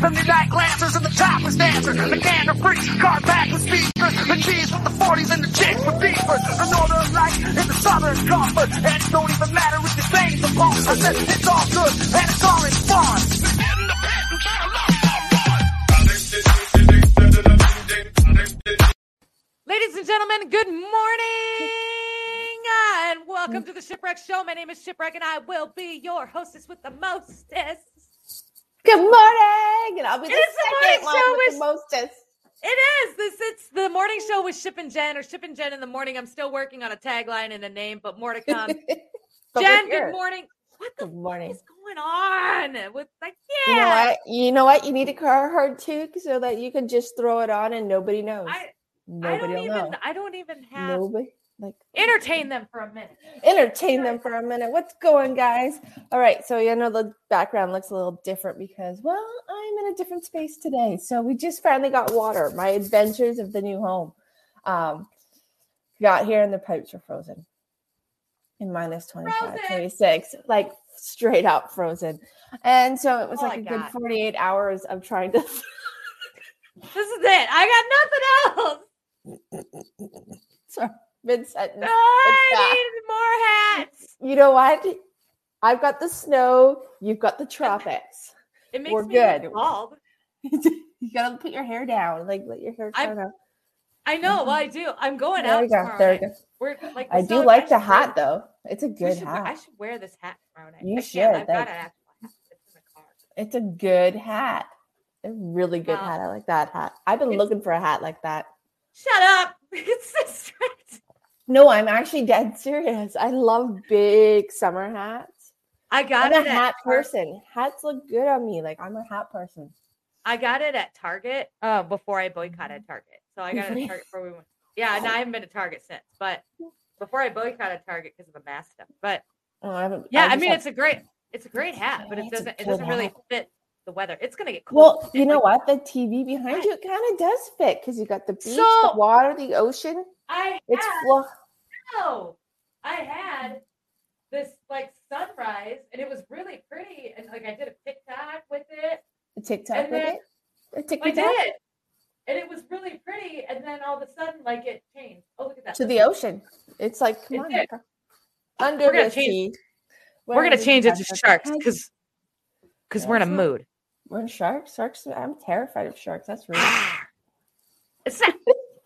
The midnight glancers and the topless dancers. The gander freaks, car packed with speakers. The G's with the 40s and the chicks with beefers. The northern light and the southern comfort. And it don't even matter if you things apart. I said it's all good and it's all in fun. Ladies and gentlemen, good morning and welcome mm. to the Shipwreck Show. My name is Shipwreck and I will be your hostess with the mostest. Good morning, and I'll be It the is the second one show with with- the mostest. It is this. It's the morning show with Ship and Jen or Ship and Jen in the morning. I'm still working on a tagline and a name, but more to come. But Jen, good morning. What the Good morning. is going on with like? Yeah, You know what? You know what? You need a Carhartt toque so that you can just throw it on and nobody knows. I, I nobody don't will even. know. I don't even have. Nobody like Entertain them for a minute. entertain them for a minute. What's going, guys? All right, so you know the background looks a little different because, well, I'm in a different space today. So we just finally got water. My adventures of the new home. Um, got here and the pipes are frozen. In minus 25, Frozen. 26, like straight up frozen. And so it was Oh like a God. good 48 hours of trying to This is it. I got nothing else. sorry, mid-sentence. Uh, I back. need more hats. You know what? I've got the snow, you've got the tropics. It makes We're me good. bald. you gotta put your hair down, like let your hair down. out. I know. Well, I mm-hmm. do. I'm going There out we go. tomorrow There we go. We're like. I do like the should wear- hat though. It's a good should wear- I should wear this hat tomorrow night. You I should, I've got an actual hat. It's in the car. It's a good hat. A really good Wow. hat. I like that hat. I've been It's- looking for a hat like that. Shut up. It's so strict. No, I'm actually dead serious. I love big summer hats. I got I'm a hat person. Hats look good on me. Like I'm a hat person. I got it at Target. Uh, before I boycotted Target. So I got it at Target before we went. Yeah, and I haven't been to Target since. But before I boycotted Target because of the mask stuff. But Oh, I yeah, I, just mean have- it's a great, it's a great hat, but it doesn't, it doesn't really hat. fit the weather. It's gonna get cold. well, you know like, what? The TV behind you it kind of does fit because you got the beach, So- the water, the ocean. I It's had, no, I had this like sunrise, and it was really pretty, and like I did a TikTok with it. a TikTok And with then- it. A I TikTok did, and it was really pretty, and then all of a sudden, like it changed. Oh, look at that! to the ocean. It's like come It on. Under We're gonna the change- sea. We're gonna change it to sharks because because we're in a mood. We're in sharks. Sharks. I'm terrified of sharks. That's rude. It's not.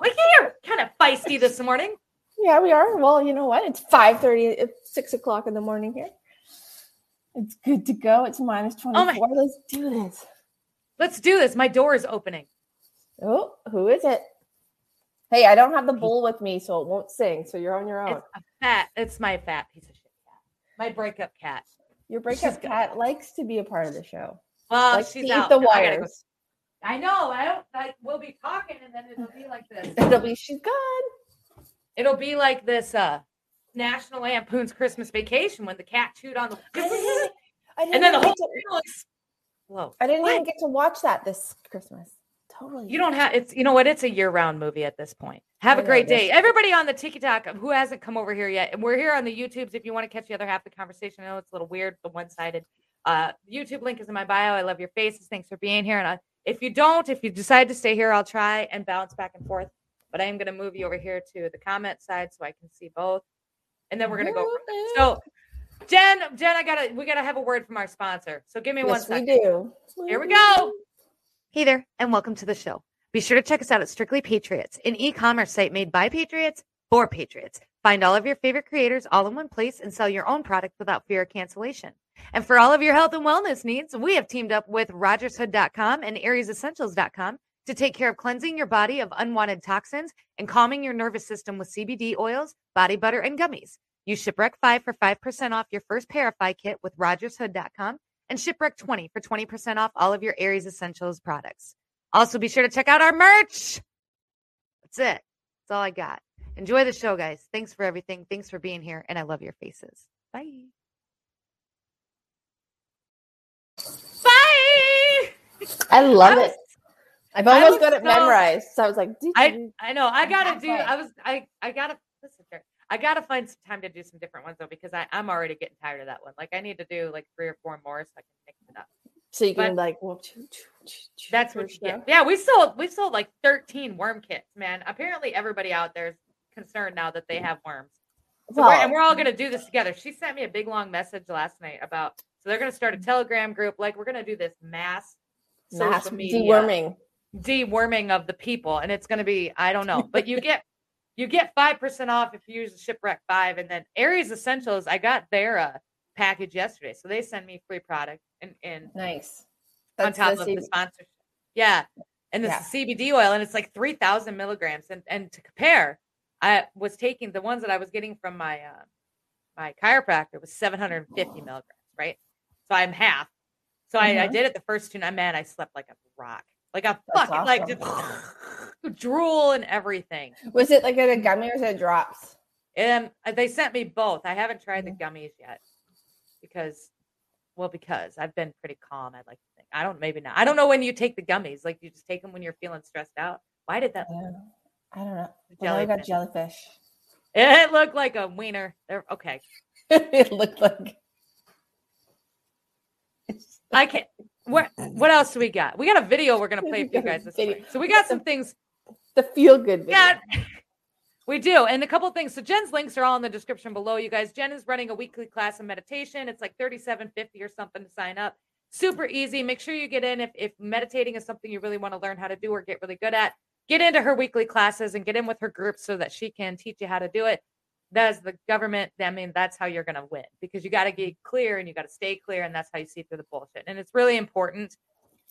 Look here, kind of feisty this morning. yeah, we are. Well, you know what? It's five thirty. It's six o'clock in the morning here. It's good to go. It's minus twenty Oh my- Let's do this. Let's do this. My door is opening. Oh, who is it? Hey, I don't have the bowl with me, so it won't sing. So you're on your own. It's a fat. It's my fat piece of shit cat. My breakup cat. Your breakup she's good. cat likes to be a part of the show. Well, likes to she's eat the wires. I know. I don't. Like, we'll be talking, and then it'll be like this. It'll be she's gone. It'll be like this. Uh, National Lampoon's Christmas Vacation when the cat chewed on the. I didn't and then the whole. to- Whoa. I didn't What? even get to watch that this Christmas. Totally. You don't have it's you know what it's a year-round movie at this point. Have I a great day. Everybody on the TikTok who hasn't come over here yet. And we're here on the YouTubes if you want to catch the other half of the conversation. I know it's a little weird, the one-sided. Uh YouTube link is in my bio. I love your faces. Thanks for being here. And I, if you don't, if you decide to stay here, I'll try and bounce back and forth. But I am going to move you over here to the comment side so I can see both. And then we're going to go. So Jen, Jen, I gotta we gotta have a word from our sponsor. So give me one yes, we second. do. Here we go. Hey there, and welcome to the show. Be sure to check us out at Strictly Patriots, an e commerce site made by Patriots for Patriots. Find all of your favorite creators all in one place and sell your own product without fear of cancellation. And for all of your health and wellness needs, we have teamed up with RogersHood.com and AriesEssentials.com to take care of cleansing your body of unwanted toxins and calming your nervous system with CBD oils, body butter, and gummies. Use Shipwreck 5 for 5% off your first Parify kit with RogersHood.com and Shipwreck 20 for 20% off all of your Aries Essentials products. Also, be sure to check out our merch. That's it. That's all I got. Enjoy the show, guys. Thanks for everything. Thanks for being here. And I love your faces. Bye. I love I it. I've almost was got it so- memorized. So I was like, I I know. I gotta do. I was. I I gotta listen. Jerry. I gotta find some time to do some different ones though because I, I'm already getting tired of that one. Like I need to do like three or four more so I can mix it up. So you can But- like well, choo, choo, choo, That's what you get. Yeah, we sold we sold like 13 worm kits, man. Apparently everybody out there is concerned now that they have worms. So we're, and we're all gonna do this together. She sent me a big long message last night about so they're gonna start a Telegram group. Like we're gonna do this mass mass deworming. deworming of the people, and it's gonna be I don't know, but you get you get five percent off if you use the shipwreck five, and then Aries Essentials. I got their uh, package yesterday, so they send me free product and and Nice. on top the of the sponsorship. Yeah. And this Yeah. is CBD oil, and it's like 3,000 milligrams. And, and to compare, I was taking the ones that I was getting from my uh, my chiropractor was 750 milligrams, right? So I'm half. So I, I Mhm. did it the first two nights. Man, I slept like a rock, like a That's fucking like just drool and everything. Was it like a gummy or is it drops? And uh, they sent me both. I haven't tried the Mhm. gummies yet because, well, because I've been pretty calm. I'd like to think. I don't, maybe not. I don't know when you take the gummies. Like you just take them when you're feeling stressed out. Why did that? I don't know. I don't know. Well, I got jellyfish? It looked like a wiener. There. Okay. it looked like I can't. What What else do we got? We got a video we're gonna play for you guys this Video. So we got some things. the feel good video. Yeah, we do, and a couple things. So Jen's links are all in the description below, you guys. Jen is running a weekly class of meditation. It's like thirty-seven fifty or something to sign up. Super easy. Make sure you get in if if meditating is something you really want to learn how to do or get really good at. Get into her weekly classes and get in with her group so that she can teach you how to do it. That's the government. I mean, that's how you're going to win because you got to get clear and you got to stay clear, and that's how you see through the bullshit. And it's really important.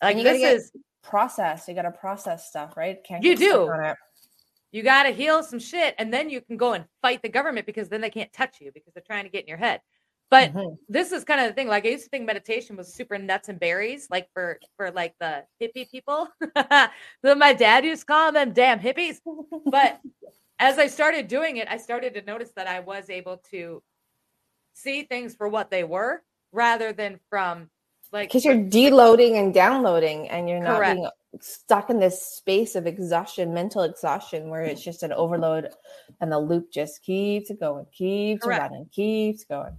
Like this is process. You got to process stuff, right? Can't You do. you got to heal some shit and then you can go and fight the government because then they can't touch you because they're trying to get in your head but Mhm. this is kind of the thing like i used to think meditation was super nuts and berries like for for like the hippie people that my dad used to call them damn hippies but as i started doing it i started to notice that i was able to see things for what they were rather than from like because you're deloading and downloading and you're not Correct. being stuck in this space of exhaustion mental exhaustion where it's just an overload and the loop just keeps it going keeps Correct. running keeps going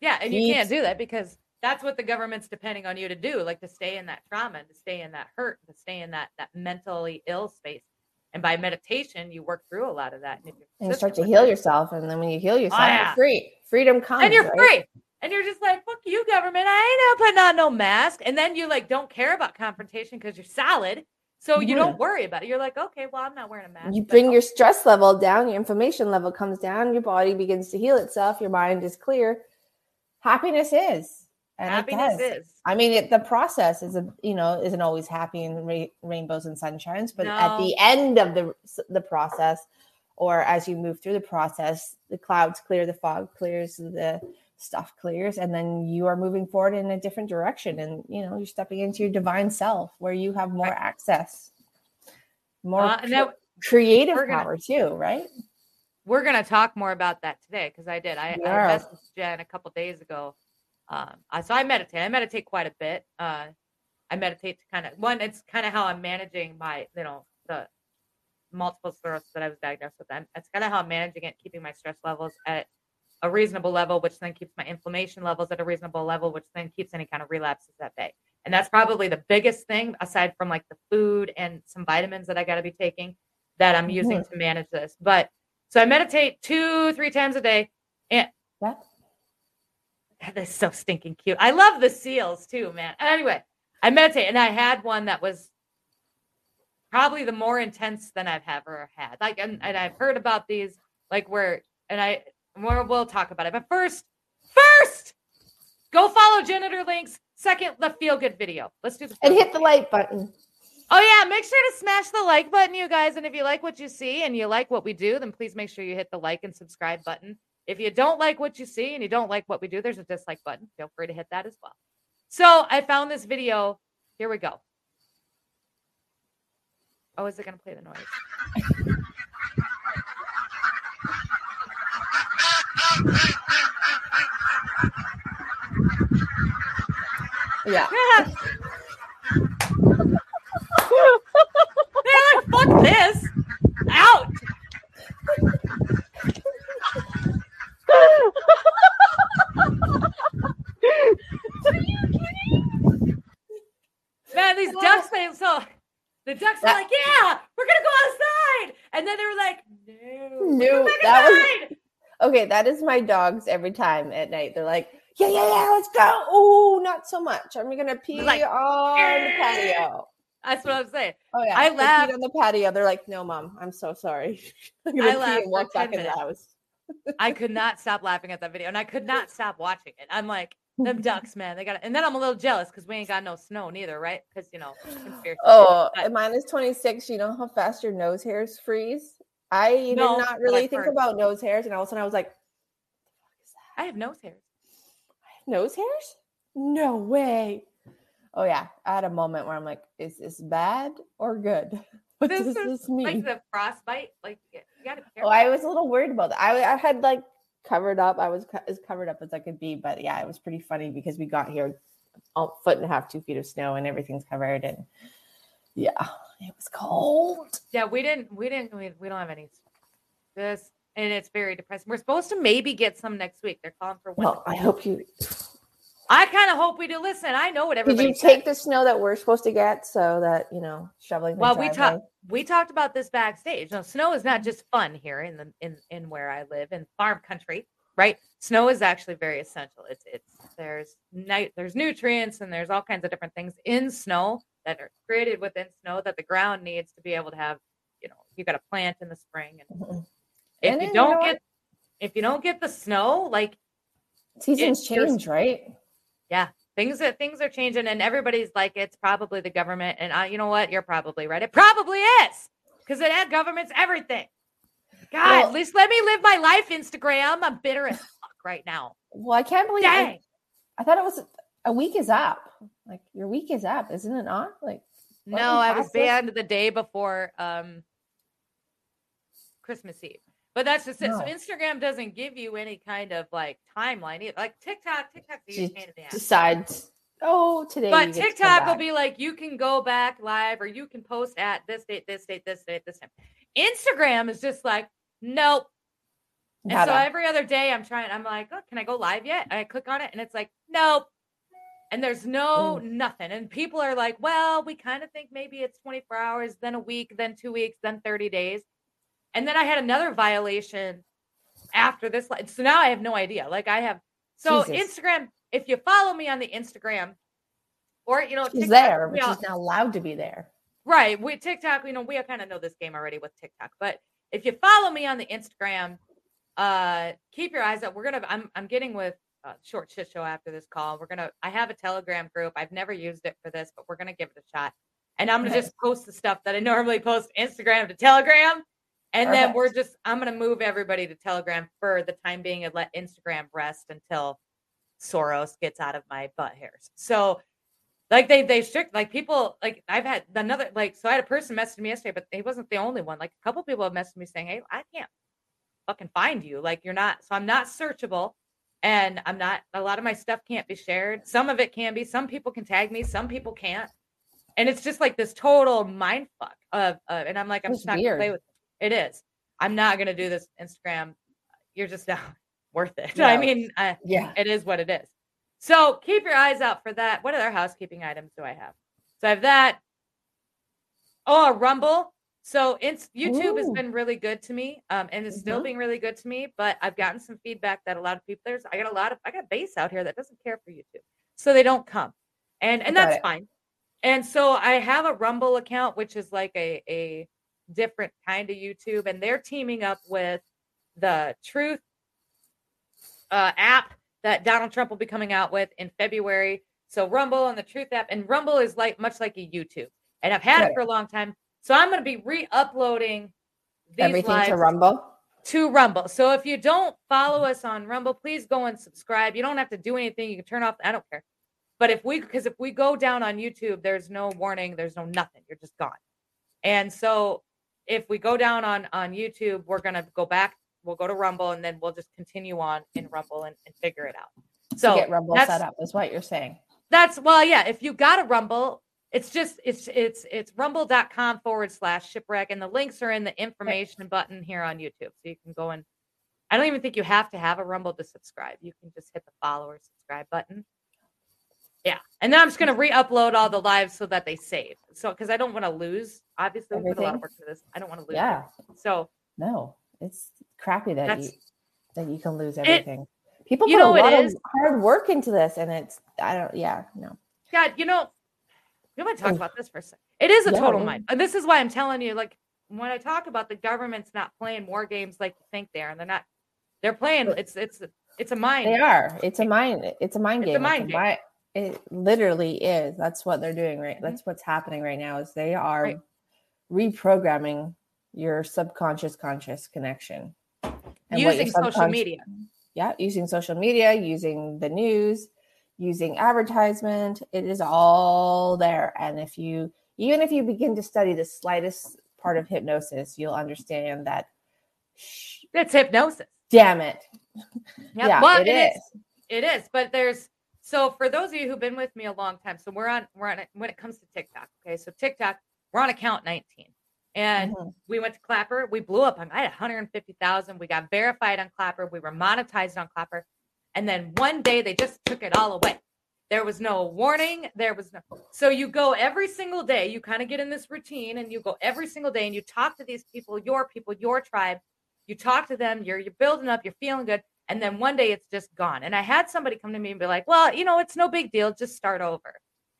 Yeah, and you can't do that because that's what the government's depending on you to do, like to stay in that trauma, to stay in that hurt, to stay in that that mentally ill space. And by meditation, you work through a lot of that, and, if you're and you start to heal it, yourself and then when you heal yourself yeah. you're free freedom comes and you're right? free, and you're just like, "Fuck you, government! I ain't putting on no mask." And then you like don't care about confrontation because you're solid, so you Mhm. don't worry about it. You're like, "Okay, well, I'm not wearing a mask." you bring your stress level down your inflammation level comes down your body begins to heal itself your mind is clear happiness is and happiness is. I mean, it, the process is a you know isn't always happy and ra- rainbows and sunshines, but at the end of the the process, or as you move through the process, the clouds clear, the fog clears, the stuff clears, and then you are moving forward in a different direction, and you know you're stepping into your divine self where you have more Right. access, more Uh, cre- that, creative we're gonna- power too, right? we're gonna talk more about that today because I did. I, I messaged Jen a couple days ago. Um, I, so I meditate. I meditate quite a bit. Uh, I meditate to kind of one. It's kind of how I'm managing my, you know, the multiple sclerosis that I was diagnosed with. I'm, it's kind of how I'm managing it, keeping my stress levels at a reasonable level, which then keeps my inflammation levels at a reasonable level, which then keeps any kind of relapses at bay. And that's probably the biggest thing, aside from like the food and some vitamins that I got to be taking, that I'm using to manage this. But so I meditate two, three times a day. And Yeah. they're so stinking cute. I love the seals too, man. Anyway, I meditate and I had one that was probably the more intense than I've ever had. Like, and, and I've heard about these, like where, and I, more we'll talk about it. But first, first, go follow Janitor Links. Second, the feel good video. Let's do the And hit the like button. Oh yeah, make sure to smash the like button, you guys. And if you like what you see and you like what we do, then please make sure you hit the like and subscribe button. If you don't like what you see and you don't like what we do, there's a dislike button. Feel free to hit that as well. So I found this video. Here we go. Oh, is it gonna play the noise? Yeah. They're like, fuck this. Out. The ducks That- are like, yeah, we're gonna go outside, and then they were like, no, No, that was- Okay, that is my dogs every time at night. They're like, yeah, yeah, yeah, let's go. Oh, not so much. I'm gonna pee Like, on the patio. That's what I'm saying. Oh yeah, I laughed- on the patio. They're like, no, mom, I'm so sorry. I'm I laughed walk 10 back in the minutes. house. I could not stop laughing at that video, and I could not stop watching it. I'm like, them ducks, man, they got it. And then I'm a little jealous because we ain't got no snow neither, right? Because you know. Oh, But- minus 26. You know how fast your nose hairs freeze? I No, did not really think heard. about nose hairs, and all of a sudden I was like, I have nose hairs. nose hairs? No way. Oh yeah, I had a moment where I'm like, is this bad or good? What This does is this mean? Like the frostbite, like you gotta be Oh. I was a little worried about that. I, I had like covered up. I was co- as covered up as I could be, but yeah, it was pretty funny because we got here a foot and a half, two feet of snow, and everything's covered. And yeah, it was cold. Yeah, we didn't. We didn't. We, we don't have any. This and it's very depressing. We're supposed to maybe get some next week. They're calling for one. Well, I hope you I kind of hope we do. Listen, I know what everybody. did. You take the snow that we're supposed to get so that you know shoveling. the Well, we talked. We talked about this backstage. Now, snow is not just fun here in the in in where I live in farm country, right? Snow is actually very essential. It's it's there's night there's nutrients and there's all kinds of different things in snow that are created within snow that the ground needs to be able to have. You know, you got to plant in the spring, and Mhm. if And you don't know get if you don't get the snow, like Seasons change, right? Things that things are changing and everybody's like it's probably the government and I, you know what you're probably right it probably is because it government's everything god Well- at least let me live my life instagram i'm bitter as fuck right now Well, I can't believe. I, dang I thought it was a week is up. Like your week is up, isn't it not? Like no i was past this? banned the day before um christmas eve but that's just it so instagram doesn't give you any kind of like timeline either like tiktok tiktok's a huge pain in the ass decides. Oh, today. But get to TikTok will be like, you can go back live or you can post at this date, this date, this date, this time. Instagram is just like, nope. And so every other day I'm trying, I'm like, oh, can I go live yet? And I click on it and it's like, nope. And there's no Mm. nothing. And people are like, well, we kind of think maybe it's 24 hours, then a week, then two weeks, then 30 days. And then I had another violation after this. So now I have no idea. Like I have, so Jesus. Instagram, if you follow me on the Instagram, or you know, She's TikTok, there, all- she's not allowed to be there. Right. We TikTok, you know, we kind of know this game already with TikTok. But if you follow me on the Instagram, uh, keep your eyes up. We're gonna I'm I'm getting with uh, short shit show after this call. We're gonna I have a telegram group. I've never used it for this, but we're gonna give it a shot. And I'm gonna Nice. just post the stuff that I normally post Instagram to Telegram. And then we're just I'm gonna move everybody to Telegram for the time being and let Instagram rest until Soros gets out of my butt hairs. So like they they strict like people like I've had another like so I had a person message me yesterday, but he wasn't the only one. Like a couple people have messaged me saying, Hey, I can't fucking find you. Like you're not so I'm not searchable and I'm not a lot of my stuff can't be shared. Some of it can be, some people can tag me, some people can't. And it's just like this total mind fuck of uh, and I'm like, I'm just not gonna play weird. with it. Is. I'm not gonna do this Instagram. You're just not worth it. No. I mean, I, Yeah. it is what it is. So keep your eyes out for that. What other housekeeping items do I have? So I have that. Oh, a Rumble. So it's YouTube has been really good to me, um, and it's still Mhm. being really good to me. But I've gotten some feedback that a lot of people there's I got a lot of I got base out here that doesn't care for YouTube, so they don't come, and and that's it. fine. And so I have a Rumble account, which is like a a different kind of YouTube, and they're teaming up with the Truth uh, app that Donald Trump will be coming out with in February. So Rumble and the Truth app, and Rumble is like much like a YouTube, and I've had Got it for a long time. So I'm going to be re-uploading these Everything lives to Rumble. to Rumble. So if you don't follow us on Rumble, please go and subscribe. You don't have to do anything. You can turn off. I don't care. But if we, because if we go down on YouTube, there's no warning. There's no nothing. You're just gone. And so if we go down on on YouTube, we're gonna go back. We'll go to Rumble, and then we'll just continue on in Rumble and, and figure it out. So get Rumble set up is what you're saying. that's well, yeah. If you got a Rumble, it's just it's it's it's rumble.com forward slash shipwreck, and the links are in the information button here on YouTube. So you can go and I don't even think you have to have a Rumble to subscribe. You can just hit the follow or subscribe button. Yeah, and then I'm just gonna re-upload all the lives so that they save. So because I don't want to lose. Obviously, we put a lot of work to this. I don't want to lose. Yeah. it. So No, it's crappy that you that you can lose everything. People you put a it lot of hard work into this, and it's I don't. Yeah, no. God, you know, we might talk about this for a second? It is a Yeah. total mind, and this is why I'm telling you. Like when I talk about the government's not playing war games like you think they are, and they're not. They're playing. It's it's it's a mind. They are. It's a mind. It's a mind It's a game. mind game. mi- it literally is. That's what they're doing right. Mm-hmm. That's what's happening right now. Is they are Right. reprogramming your subconscious conscious connection And using social media. yeah using social media using the news using advertisement it is all there and if you even if you begin to study the slightest part of hypnosis you'll understand that sh- It's hypnosis. damn it Yep. yeah well, it it's- is It is, but there's so for those of you who've been with me a long time, so we're on we're on it when it comes to TikTok. Okay, so TikTok, we're on account 19, and Mhm. we went to Clapper. We blew up on I had 150,000. We got verified on Clapper. We were monetized on Clapper, and then one day they just took it all away. There was no warning. There was no. So you go every single day. You kind of get in this routine, and you go every single day, and you talk to these people, your people, your tribe. You talk to them. You're you're building up. You're feeling good and then one day it's just gone. And I had somebody come to me and be like, "Well, you know, it's no big deal. Just start over."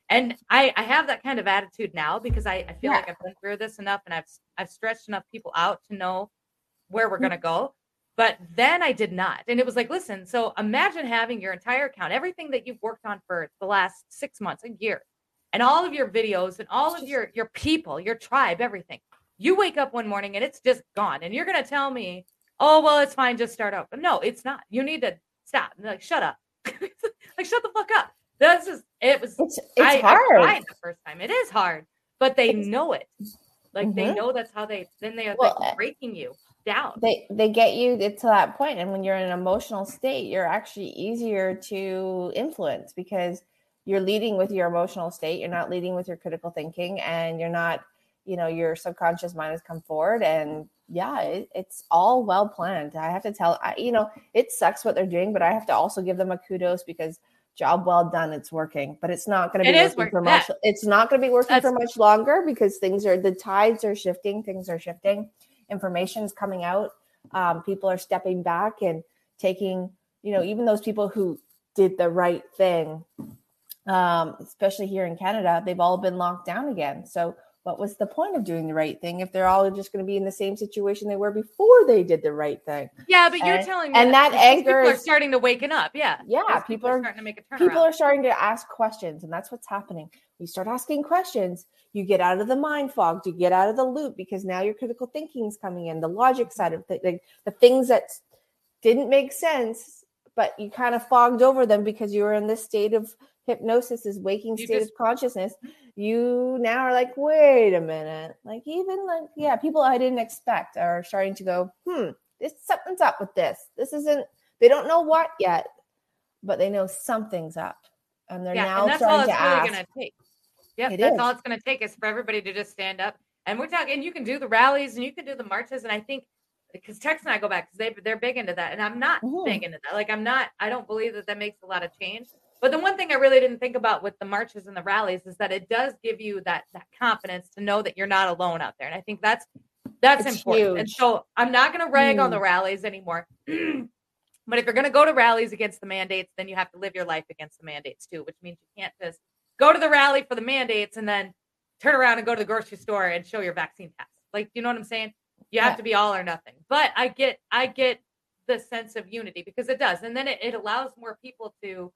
And I, I have that kind of attitude now because I, I feel Yeah. like I've been through this enough and I've I've stretched enough people out to know where we're mm-hmm. gonna go. But then I did not. And it was like, listen, so imagine having your entire account, everything that you've worked on for the last six months, a year, and all of your videos and all of your your people, your tribe, everything. You wake up one morning and it's just gone. And you're gonna tell me oh well it's fine just start over. No it's not. You need to stop. And like shut up. Like shut the fuck up. This is it was it's it's I, I hard cried the first time. It is hard but they It's- know it. Like they Mhm. know that's how they then they are Well, like uh, breaking you down. they they get you to that point and when you're in an emotional state you're actually easier to influence because you're leading with your emotional state you're not leading with your critical thinking and you're not you know your subconscious mind has come forward and yeah it, it's all well planned. I have to tell I, you know it sucks what they're doing but i have to also give them a kudos because job well done it's working but it's not going to be working for much it's not going to be working for much longer because things are the tides are shifting things are shifting information is coming out um, people are stepping back and taking you know even those people who did the right thing um, especially here in canada they've all been locked down again. So what was the point of doing the right thing if they're all just going to be in the same situation they were before they did the right thing? Yeah but you're telling me and that these anger people are is- starting to waken up yeah. Yeah, Those people are- starting to make a turnaround. people are starting to ask questions and that's what's happening. You start asking questions you get out of the mind fog you get out of the loop because now your critical thinking is coming in the logic side of the, the, the things that didn't make sense but you kind of fogged over them because you were in this state of hypnosis is waking You state just- of consciousness you now are like wait a minute like even like yeah people i didn't expect are starting to go hmm this something's up with this this isn't they don't know what yet but they know something's up and they're yeah now and that's all it's to really ask going to take It that's is. all it's going to take is for everybody to just stand up. And we're talking, and you can do the rallies and you can do the marches. And I think because Tex and I go back because they they're big into that, and I'm not Mhm. big into that. Like I'm not. I don't believe that that makes a lot of change. But the one thing I really didn't think about with the marches and the rallies is that it does give you that that confidence to know that you're not alone out there. And I think that's that's It's important. And so I'm not going to rag on the rallies anymore. but if you're going to go to rallies against the mandates, then you have to live your life against the mandates too, which means you can't just go to the rally for the mandates and then turn around and go to the grocery store and show your vaccine pass. Like, you know what I'm saying? You have Yeah. to be all or nothing. But I get, I get the sense of unity because it does, and then it, it allows more people to.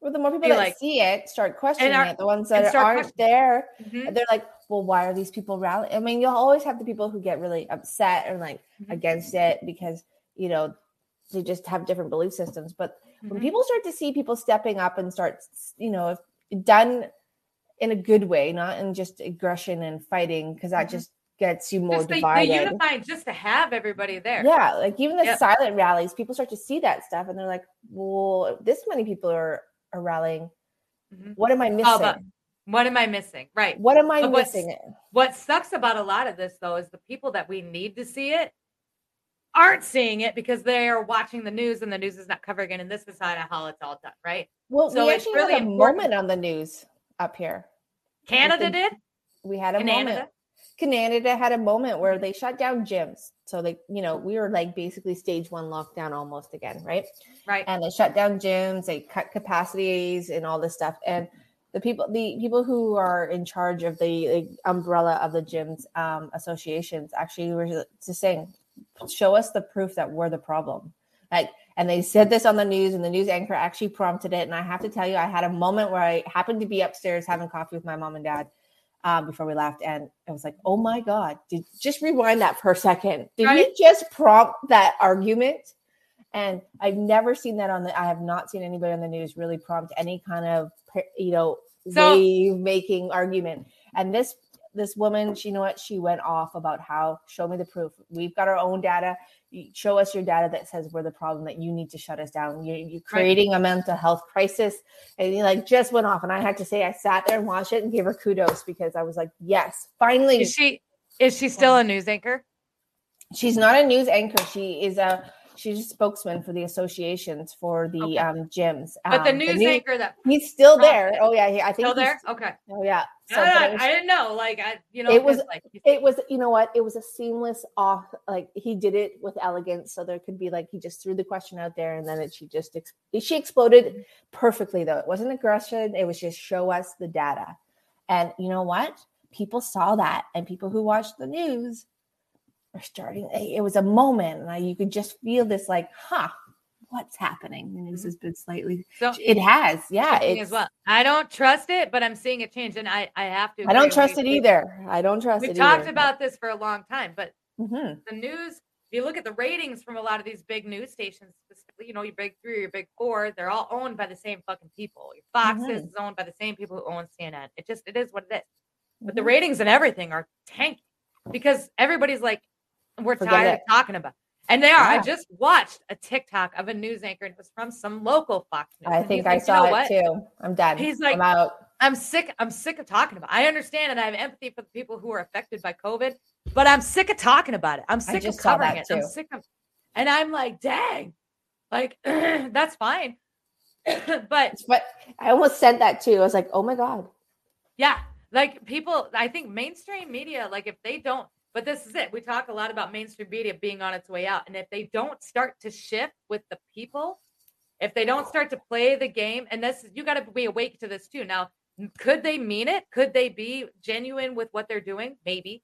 Well the more people that like- see it start questioning are- it the ones that aren't there Mhm, they're like well why are these people rallying i mean you'll always have the people who get really upset and like Mhm. against it because you know they just have different belief systems but when mhm. people start to see people stepping up and start you know if done in a good way not in just aggression and fighting because that Mhm. just gets you more Just the, the divided unifying, just to have everybody there. yeah like even the Yep. silent rallies people start to see that stuff and they're like well this many people are, are rallying Mhm. what am i missing Oh, what am I missing? Right. what am i But missing What sucks about a lot of this though is the people that we need to see it aren't seeing it because they are watching the news and the news is not covering it. And this is how, how it's all done, right? Well, So we it's really a important. moment on the news up here. Canada the- did. We had a Canada. moment. Canada had a moment where they shut down gyms. So they, you know, we were like basically stage one lockdown almost again, right? Right. And they shut down gyms, they cut capacities and all this stuff. And the people, the people who are in charge of the like, umbrella of the gyms um, associations actually were just saying, show us the proof that we're the problem. Like, and they said this on the news, and the news anchor actually prompted it. And I have to tell you, I had a moment where I happened to be upstairs having coffee with my mom and dad um, before we left, and I was like, "Oh my god!" Did just rewind that for a second. Did Right. he just prompt that argument? And I've never seen that on the. I have not seen anybody on the news really prompt any kind of you know So- wave making argument. And this this woman, she you know what she went off about how show me the proof. We've got our own data. You show us your data that says we're the problem that you need to shut us down. You, you're creating a mental health crisis, and you like just went off. And I had to say, I sat there and watched it and gave her kudos because I was like, yes, finally. Is she is she still a news anchor? She's not a news anchor. She is a she's a spokesman for the associations for the Okay. um gyms. But the Um, news new- anchor that he's still there. Oh yeah, he, I think still there? Okay. Oh yeah. I, but it was- I didn't know. Like I, you know, It was- like it was you know what it was a seamless off like he did it with elegance so there could be like he just threw the question out there and then it she just ex- she exploded perfectly though. It wasn't aggression it was just show us the data. And you know what? People saw that and people who watched the news are starting it was a moment and I, you could just feel this like huh what's happening the news has been slightly so it has yeah as well. I don't trust it, but I'm seeing it change, and I I have to. i don't trust We- it either i don't trust it. We've talked either. about this for a long time, but Mhm. the news. If you look at the ratings from a lot of these big news stations, specifically, you know, your big three, your big four, they're all owned by the same fucking people. Your Fox Mhm. is owned by the same people who own CNN. It just it is what it is. But the Mhm. ratings and everything are tanking because everybody's like, we're Forget tired it. of talking about. And they are. I just watched a TikTok of a news anchor, and it was from some local Fox News. I think I like, "You saw know it what? too. I'm done. He's like- I'm out. I'm sick. I'm sick of talking about. It. I understand and I have empathy for the people who are affected by COVID, but I'm sick of talking about it. I'm sick of covering it. I'm sick of, and I'm like, dang, like that's fine, but But I almost sent that too. I was like, oh my god. yeah, like people. I think mainstream media, like if they don't, but this is it. We talk a lot about mainstream media being on its way out, and if they don't start to shift with the people, if they don't start to play the game, and this you got to be awake to this too. Now, could they mean it? Could they be genuine with what they're doing? Maybe.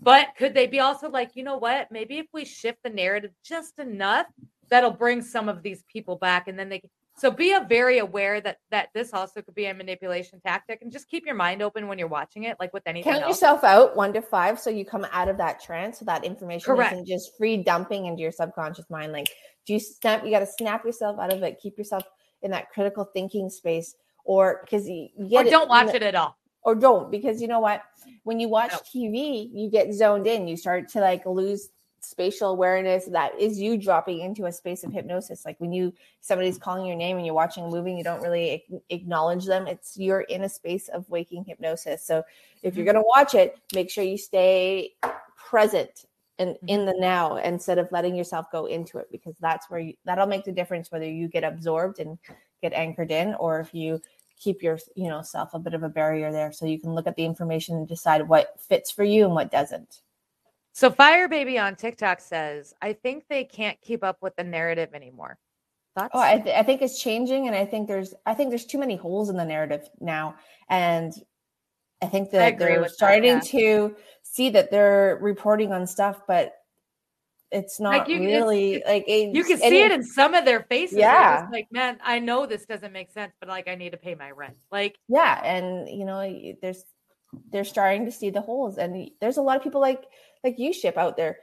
But could they be also like, you know what? Maybe if we shift the narrative just enough, that'll bring some of these people back, and then they. So be a very aware that that this also could be a manipulation tactic, and just keep your mind open when you're watching it, like with anything Count else. yourself out one to five so you come out of that trance so that information Correct. isn't just free dumping into your subconscious mind. Like, do you snap? You got to snap yourself out of it. Keep yourself in that critical thinking space, or because you, you or get don't watch in it at all. or don't because you know what when you watch No. tv you get zoned in you start to like lose spatial awareness that is you dropping into a space of hypnosis. Like when you somebody's calling your name and you're watching a movie and you don't really acknowledge them it's you're in a space of waking hypnosis. So if you're going to watch it make sure you stay present and mm-hmm. in the now instead of letting yourself go into it because that's where you that'll make the difference whether you get absorbed and get anchored in or if you keep your you know self a bit of a barrier there so you can look at the information and decide what fits for you and what doesn't So Fire Baby on TikTok says, I think they can't keep up with the narrative anymore. Thoughts? oh I, th- I think it's changing and i think there's i think there's too many holes in the narrative now and i think that agree they're with that, starting yeah. to see that they're reporting on stuff but it's not Like, you- really it's- like it, you can see it in some of their faces. Yeah. like, man, I know this doesn't make sense, but like I need to pay my rent. Like, yeah and you know there's they're starting to see the holes and there's a lot of people like like you ship out there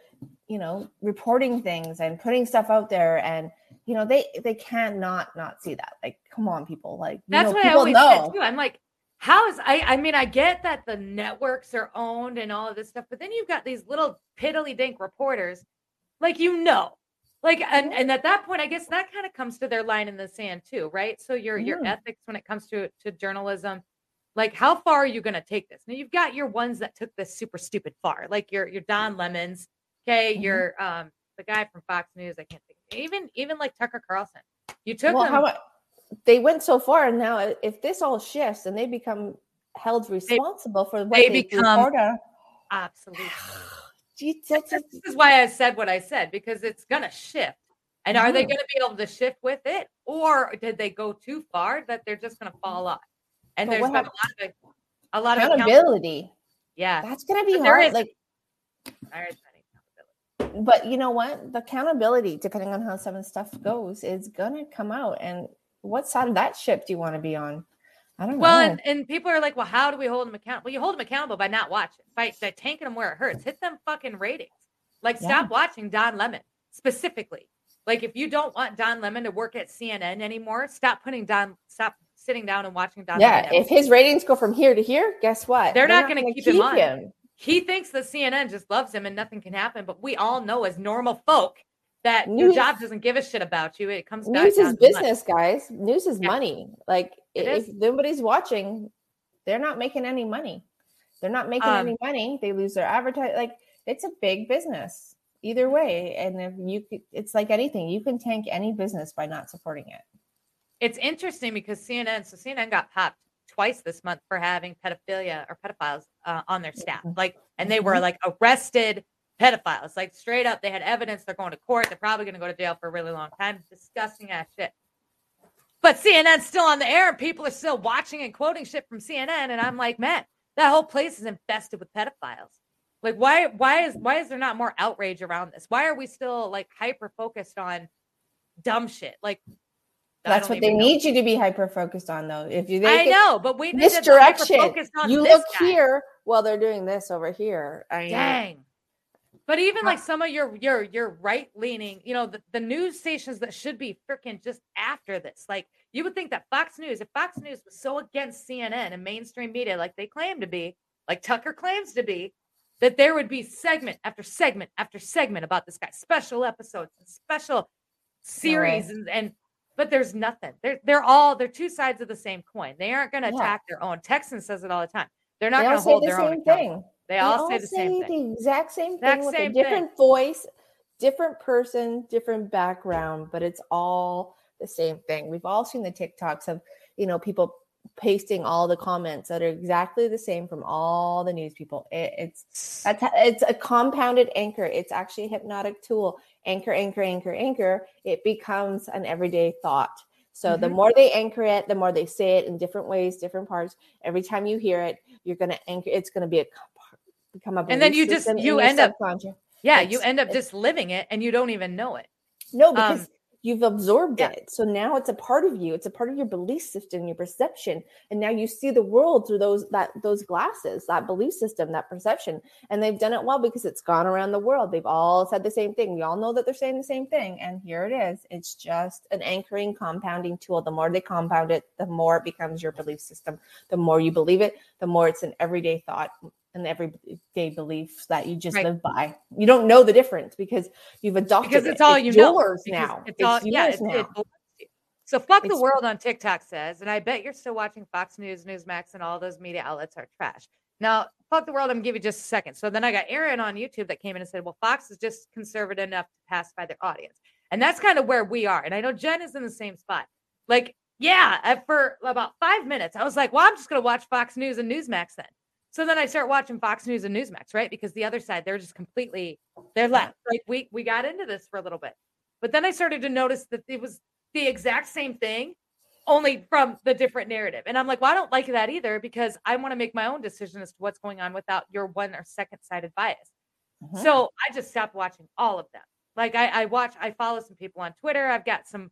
you know reporting things and putting stuff out there and you know they they cannot not not see that like come on people like you that's know, what I always know said too. I'm like, how is I I mean, I get that the networks are owned and all of this stuff, but then you've got these little piddly dink reporters, like you know. Like and, and at that point, I guess that kind of comes to their line in the sand too, right? So your your ethics when it comes to to journalism, like how far are you gonna take this? Now you've got your ones that took this super stupid far, like your your Don Lemons, okay, Mhm. your um the guy from Fox News. I can't think. Even even like Tucker Carlson. You took well, them. how, they went so far, and now if this all shifts and they become held responsible for what they they, become- report absolutely. This is why I said what I said because it's gonna shift. And are they Mhm. going to be able to shift with it, or did they go too far that they're just going to fall off? And But there's been a lot of a lot of accountability. Yeah, That's gonna be But hard. is- Like, there is accountability. but you know what? The accountability, depending on how some of the stuff goes, is gonna come out. And what side of that ship do you want to be on? I don't Well, know. and, and people are like, well, how do we hold them accountable? Well, you hold them accountable by not watching, by, by tanking them where it hurts. Hit them fucking ratings. Like, Yeah. stop watching Don Lemon specifically. Like, if you don't want Don Lemon to work at CNN anymore, stop putting Don, stop sitting down and watching Don yeah, if his ratings go from here to here, guess what? They're not gonna gonna keep him on. he thinks the CNN just loves him and nothing can happen, but we all know as normal folk that your News- job doesn't give a shit about you. It comes News is to business, guys. News is Yeah. money. Like It if is. nobody's watching, they're not making any money. They're not making Um, any money. They lose their advertise. Like it's a big business either way. And if you, it's like anything. You can tank any business by not supporting it. It's interesting because CNN, so CNN got popped twice this month for having pedophilia or pedophiles uh, on their staff. Mhm. Like, and they were Mhm. like arrested pedophiles, like straight up. They had evidence. They're going to court. They're probably going to go to jail for a really long time. Disgusting ass shit. But CNN's still on the air and people are still watching and quoting shit from CNN. And I'm like, man, that whole place is infested with pedophiles. Like, why, why is, why is there not more outrage around this? Why are we still like hyper focused on dumb shit? Like, That's what they even know. need you to be hyper focused on, though. If you I know, but we need to misdirection, on you this look guy. here while they're doing this over here. I Dang. But even like some of your your your right leaning, you know, the, the news stations that should be freaking just after this. Like you would think that Fox News, if Fox News was so against CNN and mainstream media like they claim to be, like Tucker claims to be, that there would be segment after segment after segment about this guy, special episodes and special series and, and but there's nothing. They're they're all they're two sides of the same coin. They aren't going to Yeah. attack their own. Texan says it all the time. They're not they going to say hold the their own thing. They, all say the same thing. the exact same Exact thing with same a thing. different voice, different person, different background, but it's all the same thing. We've all seen the TikToks of, you know, people pasting all the comments that are exactly the same from all the news people. It, it's that's it's a compounded anchor. It's actually a hypnotic tool. Anchor, anchor, anchor, anchor. It becomes an everyday thought. So the Mhm. more they anchor it, the more they say it in different ways, different parts. Every time you hear it, you're gonna anchor. It's gonna be a become a And then you just- you end up-. Yeah, you end up just living it and you don't even know it. No, because Um, you've absorbed yeah. it. So now it's a part of you. It's a part of your belief system, your perception. And now you see the world through those that those glasses, that belief system, that perception. And they've done it well because it's gone around the world. They've all said the same thing. We all know that they're saying the same thing. And here it is. It's just an anchoring, compounding tool. The more they compound it, the more it becomes your belief system. The more you believe it, the more it's an everyday thought and everyday belief that you just Right. live by. You don't know the difference because you've adopted Because it. it's all you know. yours now. It's all yeah, yours it's, now. it. So fuck the world on TikTok says, and I bet you're still watching Fox News, Newsmax, and all those media outlets are trash. Now, fuck the world, I'm gonna give you just a second. So then I got Aaron on YouTube that came in and said, Well, Fox is just conservative enough to pacify their audience. And that's kind of where we are. And I know Jen is in the same spot. Like, yeah, for about five minutes, I was like, Well, I'm just gonna watch Fox News and Newsmax then. So then I start watching Fox News and Newsmax, right? Because the other side, they're just completely they're left. Like we we got into this for a little bit. But then I started to notice that it was the exact same thing, only from the different narrative. And I'm like, well, I don't like that either because I want to make my own decision as to what's going on without your one or second sided bias. Mhm. So I just stopped watching all of them. Like I, I watch, I follow some people on Twitter. I've got some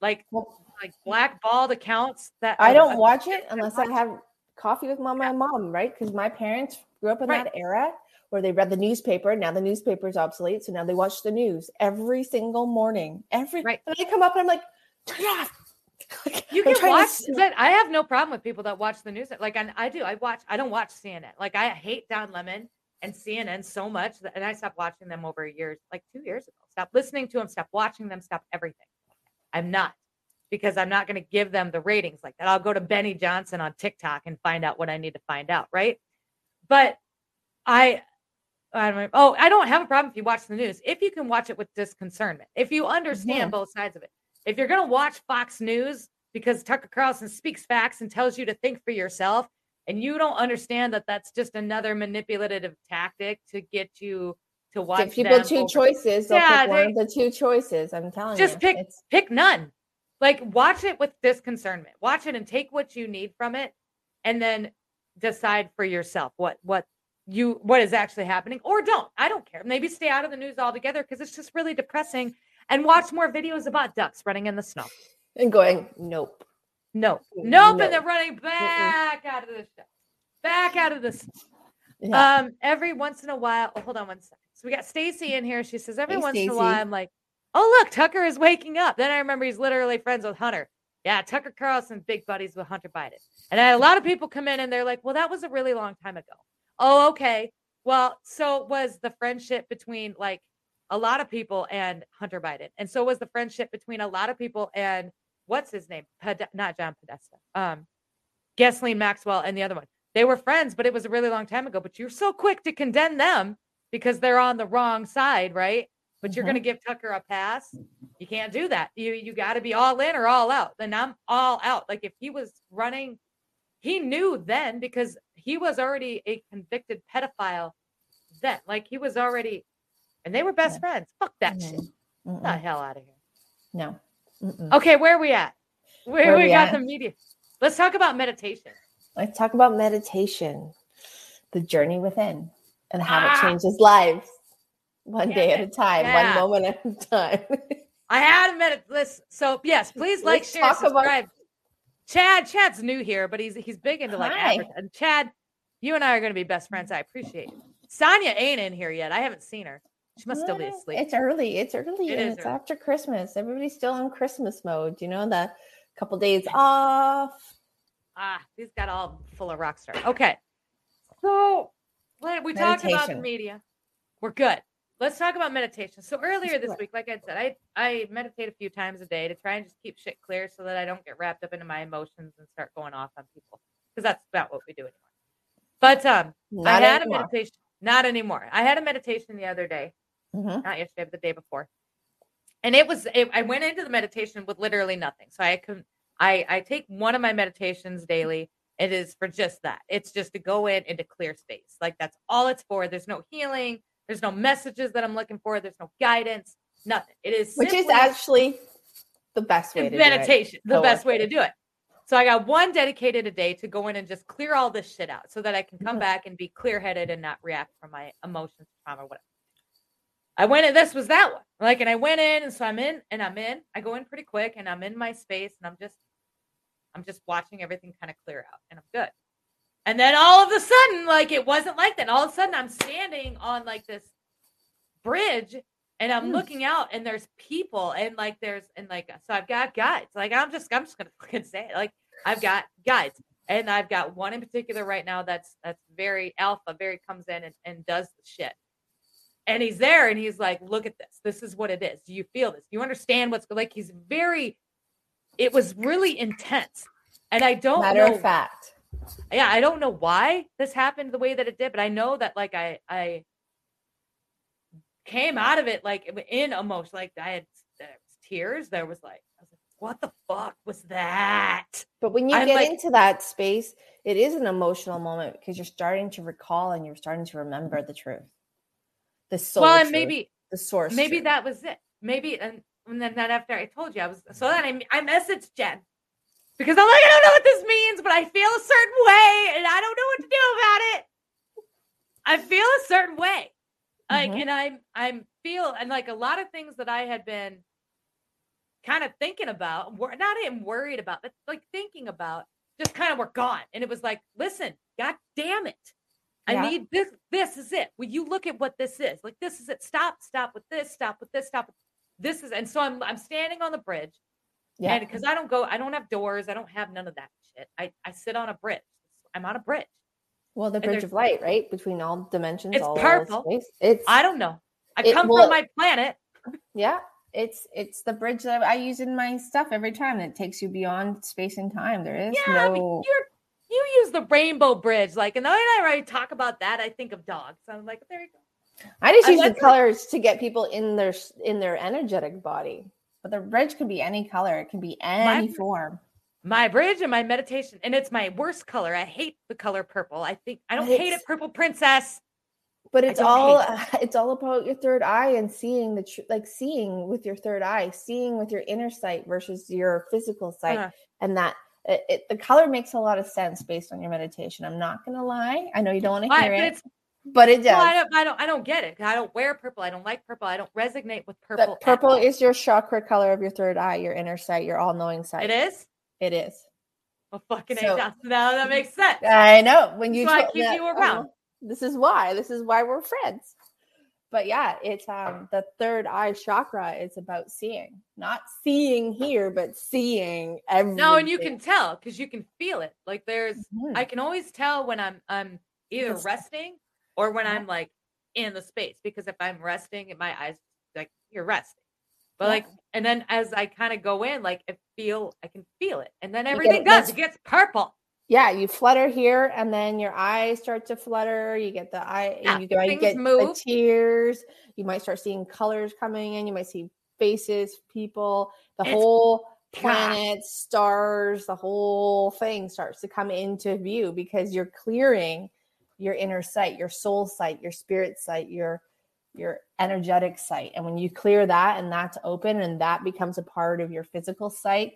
like Well, like blackballed accounts that I don't of watch it unless I have coffee with mama and mom, right? Because my parents grew up in Right. that era where they read the newspaper. Now the newspaper is obsolete, so now they watch the news every single morning. Every Right. and I come up and I'm like, turn it off. Like, You can watch that. I have no problem with people that watch the news. Like I, I do. I watch. I don't watch CNN. Like I hate Don Lemon and CNN so much, that, and I stopped watching them over years, like two years ago. Stop listening to them. Stop watching them. Stop everything. I'm not because I'm not going to give them the ratings like that. I'll go to Benny Johnson on TikTok and find out what I need to find out. Right. But I, I don't, oh, I don't have a problem if you watch the news if you can watch it with disconcernment. If you understand Mhm. both sides of it. If you're gonna watch Fox News because Tucker Carlson speaks facts and tells you to think for yourself, and you don't understand that that's just another manipulative tactic to get you to watch Give people two over- choices. They'll Yeah, they- of the two choices. I'm telling Just you. Just pick- It's, pick none. Like watch it with disconcernment. Watch it and take what you need from it and then decide for yourself what what you what is actually happening or don't. I don't care. Maybe stay out of the news altogether because it's just really depressing and watch more videos about ducks running in the snow. and going, nope. No. Nope. No. And they're running back out of the show. Back out of this. Yeah. Um, every once in a while. Oh, hold on one second. So we got Stacy in here. She says every Hey, once in a while, I'm like, oh look, Tucker is waking up. Then I remember he's literally friends with Hunter. Yeah, Tucker Carlson, big buddies with Hunter Biden. And I had a lot of people come in and they're like, well, that was a really long time ago. Oh, okay. Well, so was the friendship between like a lot of people and Hunter Biden, and so was the friendship between a lot of people and what's his name? Pod- not John Podesta. Um, Ghislaine Maxwell and the other one. They were friends, but it was a really long time ago. But you're so quick to condemn them because they're on the wrong side, right? But you're Mhm. going to give Tucker a pass. You can't do that. You you got to be all in or all out. Then I'm all out. Like if he was running, he knew then because he was already a convicted pedophile then. Like he was already, and they were best Yeah. friends. Fuck that shit. Mhm. Get Mm-mm. the hell out of here. No. Mm-mm. Okay, where are we at? Where, Where we we got at? the media. Let's talk about meditation. Let's talk about meditation, the journey within, and how Ah! it changes lives one day at a time, Yeah. one moment at a time. I had a minute. Listen, so yes, please like, Let's share, talk about- subscribe. Chad, Chad's new here, but he's he's big into like and Chad, you and I are going to be best friends. I appreciate it. Sonia ain't in here yet. I haven't seen her. She must still be asleep. It's early. It's early. It and it's early. after Christmas. Everybody's still in Christmas mode. You know, the couple days off. Ah, he's got all full of rock star. Okay, so we talked about the media. We're good. Let's talk about meditation. So earlier this week, like I said, I I meditate a few times a day to try and just keep shit clear so that I don't get wrapped up into my emotions and start going off on people because that's about what we do anymore. But um, Not I had anymore. a meditation. Not anymore. I had a meditation the other day, Mhm. not yesterday, but the day before, and it was. It, I went into the meditation with literally nothing. So I can. I I take one of my meditations daily. It is for just that. It's just to go in into clear space. Like that's all it's for. There's no healing. There's no messages that I'm looking for. There's no guidance. Nothing. It is Which is actually the best way to do it. meditation, the best way to do it. So I got one dedicated a day to go in and just clear all this shit out so that I can come Mhm. back and be clear headed and not react from my emotions, trauma, whatever. I went in, this was that one. Like, and I went in, and so I'm in, and I'm in. I go in pretty quick, and I'm in my space, and I'm just, I'm just watching everything kind of clear out, and I'm good. And then all of a sudden, like it wasn't like that. All of a sudden, I'm standing on like this bridge and I'm Hmm. looking out and there's people and like there's and like so I've got guides. Like I'm just I'm just gonna fucking say it. Like I've got guides. And I've got one in particular right now that's that's very alpha, very comes in and, and does the shit. And he's there and he's like, look at this. This is what it is. Do you feel this? Do you understand what's like he's very it was really intense. And I don't Matter know of fact. Yeah i don't know why this happened the way that it did but i know that like i i came out of it like in emotion like i had tears there was like i was like what the fuck was that But when you I'm get like- into that space, it is an emotional moment because you're starting to recall and you're starting to remember the truth. The soul. well and truth, maybe the source. maybe truth. that was it maybe and, and then, then after i told you i was so then i, I messaged jen because i'm like i don't know what this means but i feel a certain way and i don't know what to do about it. I feel a certain way. Like Mhm. and i'm i'm feel and like a lot of things that i had been kind of thinking about not even worried about but like thinking about just kind of were gone. And it was like listen god damn it. I Yeah. need this this is it. Will you look at what this is? Like this is it. Stop stop with this stop with this stop with this is and so i'm i'm standing on the bridge Yeah. because i don't go i don't have doors i don't have none of that shit i i sit on a bridge i'm on a bridge well, the bridge of light, right? Between all dimensions. It's all purple. Space. It's i don't know i It- come well, from my planet yeah. It's it's the bridge that I use in my stuff every time. It takes you beyond space and time. There is Yeah, I no. mean, you're you use the rainbow bridge, like, and way I already talk about that, I think of dogs. I'm like, there you go. I just I use the colors to get people in their in their energetic body. But the bridge can be any color. It can be any bridge- form. My bridge and my meditation, and it's my worst color. I hate the color purple. I think I don't But hate it, purple princess. But it's all hate it's all about your third eye and seeing the tr- like seeing with your third eye, seeing with your inner sight versus your physical sight, Uh-huh. and that it, it, the color makes a lot of sense based on your meditation. I'm not gonna lie. I know you don't want to hear but it, it's but it does. well, I don't, I don't, I don't get it. I don't wear purple. I don't like purple. I don't resonate with purple. But purple is your chakra color of your third eye, your inner sight, your all-knowing sight. It is. It is. Well, fucking So- now that makes sense. I know when you So I keep that- you around. uh, this is why. This is why we're friends. But yeah, it's um the third eye chakra is about seeing, not seeing here, but seeing everything. No, and you can tell because you can feel it. Like there's, Mhm. I can always tell when I'm, I'm either resting or when Yeah. I'm like in the space. Because if I'm resting, my eyes like you're resting. But Yeah. like, and then as I kind of go in, like I feel, I can feel it, and then everything does. It gets purple. yeah, you flutter here, and then your eyes start to flutter. You get the eye, Yeah, you things get the move. tears. You might start seeing colors coming in. You might see faces, people, the It's- whole God. planets, stars, the whole thing starts to come into view because you're clearing your inner sight, your soul sight, your spirit sight, your your energetic sight. And when you clear that and that's open and that becomes a part of your physical sight,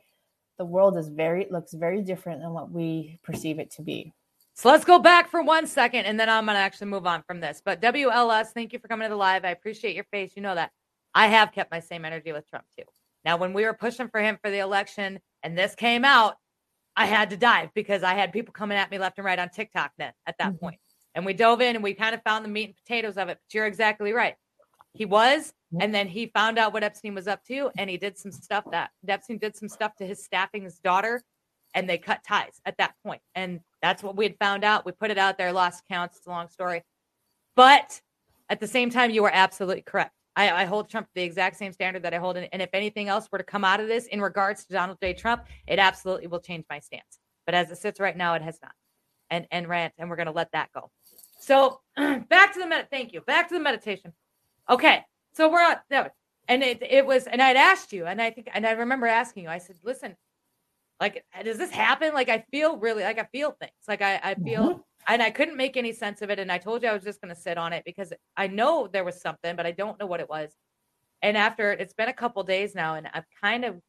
the world is very looks very different than what we perceive it to be. So let's go back for one second and then I'm going to actually move on from this. But WLS, thank you for coming to the live. I appreciate your face. You know that. I have kept my same energy with Trump too. Now, when we were pushing for him for the election and this came out, I had to dive because I had people coming at me left and right on TikTok then at that Mhm. point. And we dove in and we kind of found the meat and potatoes of it. But you're exactly right. He was, and then he found out what Epstein was up to, and he did some stuff that Epstein did some stuff to his staffing his daughter, and they cut ties at that point. And that's what we had found out. We put it out there, lost counts. It's a long story. But at the same time, you are absolutely correct. I, I hold Trump to the exact same standard that I hold. And if anything else were to come out of this in regards to Donald J. Trump, it absolutely will change my stance. But as it sits right now, it has not. And and rant, and we're gonna let that go. So back to the med. Thank you. Back to the meditation. Okay, so we're on. No, and it it was, and I'd asked you, and I think, and I remember asking you. I said, "Listen, like, does this happen? Like, I feel really, like, I feel things. Like, I I feel." And I couldn't make any sense of it. And I told you I was just going to sit on it because I know there was something, but I don't know what it was. And after it's been a couple days now, and I've kind of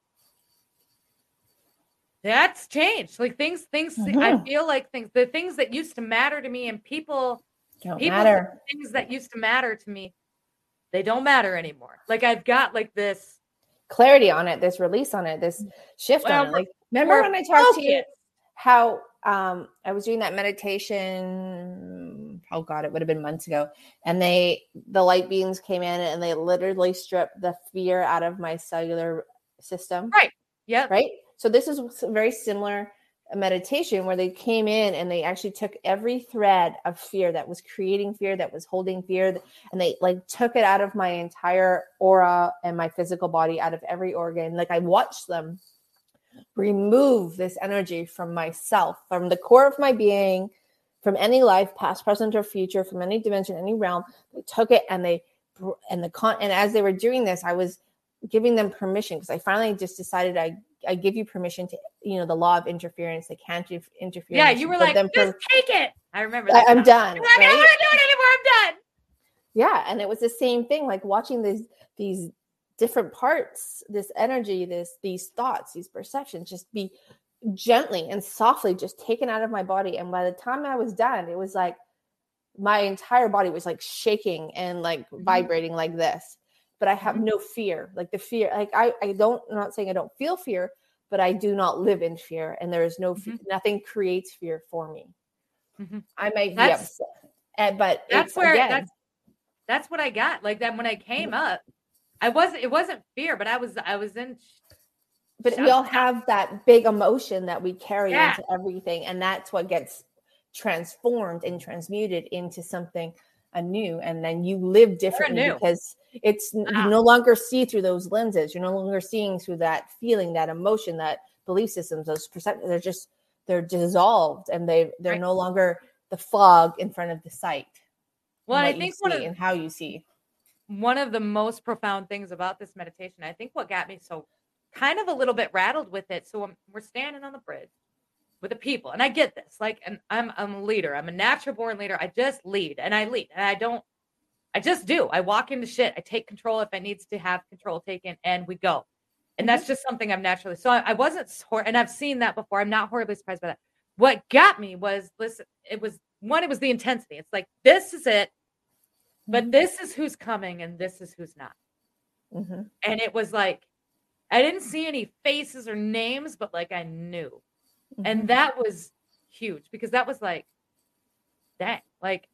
that's changed. Like things, things. I Mhm. feel like things, the things that used to matter to me, and people, Don't people, matter. things that used to matter to me, they don't matter anymore. Like I've got like this. Clarity on it, this release on it, this shift Well, on it. Like remember when I talked to you how um I was doing that meditation oh god it would have been months ago and they the light beams came in and they literally stripped the fear out of my cellular system Right. Yeah. right so this is very similar meditation where they came in and they actually took every thread of fear that was creating fear that was holding fear and they like took it out of my entire aura and my physical body out of every organ. Like i watched them remove this energy from myself from the core of my being from any life past present or future from any dimension any realm. They took it and they and the con and as they were doing this i was giving them permission because i finally just decided i i give you permission to you know the law of interference they can't interfere Yeah, you were like, just per- take it. I remember. I- that i'm done You're like, I don't want to do it anymore. I'm done. yeah and it was the same thing like watching these these different parts this energy this these thoughts these perceptions just be gently and softly just taken out of my body and by the time i was done it was like my entire body was like shaking and like Mhm. vibrating like this but i have Mhm. no fear like the fear like i i don't i'm not saying i don't feel fear but i do not live in fear and there is no fe- nothing creates fear for me Mhm. i might be upset but That's where again, that's that's what I got. Like that when I came up, I wasn't. It wasn't fear, but I was. I was in. but we all have that big emotion that we carry Yeah. into everything and that's what gets transformed and transmuted into something anew and then you live differently because it's Wow. you no longer see through those lenses you're no longer seeing through that feeling that emotion that belief systems those perceptions they're just they're dissolved and they they're Right. no longer the fog in front of the sight Well, I think one of and how you see. one of the most profound things about this meditation, I think what got me so kind of a little bit rattled with it. So I'm, we're standing on the bridge with the people, and I get this. Like, and I'm I'm a leader. I'm a natural born leader. I just lead, and I lead, and I don't. I just do. I walk into shit. I take control if I needs to have control taken, and we go. And that's just something I'm naturally. So I, I wasn't, hor- and I've seen that before. I'm not horribly surprised by that. What got me was listen. It was one. It was the intensity. It's like this is it, but this is who's coming, and this is who's not. hmm And it was like I didn't see any faces or names, but like I knew. Mm-hmm. And that was huge because that was like, dang, like,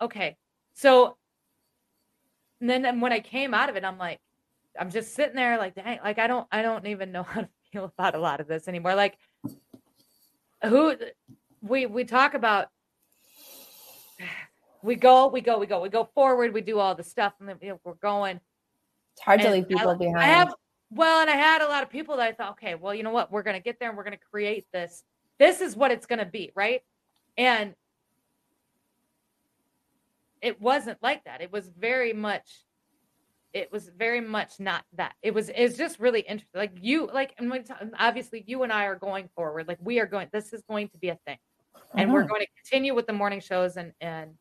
okay. So and then and when I came out of it, I'm like, I'm just sitting there like, dang, like I don't I don't even know how to feel about a lot of this anymore. Like who we we talk about we go, we go, we go, we go forward, we do all the stuff, and then you know, we're going. It's hard to leave people I, behind. I have well, and I had a lot of people that I thought, okay, well, you know what? We're gonna get there and we're gonna create this. This is what it's gonna be, right? And it wasn't like that. It was very much it was very much not that. It was it's just really interesting. Like you like and when obviously you and I are going forward. Like we are going this is going to be a thing. And we're going to continue with the morning shows and and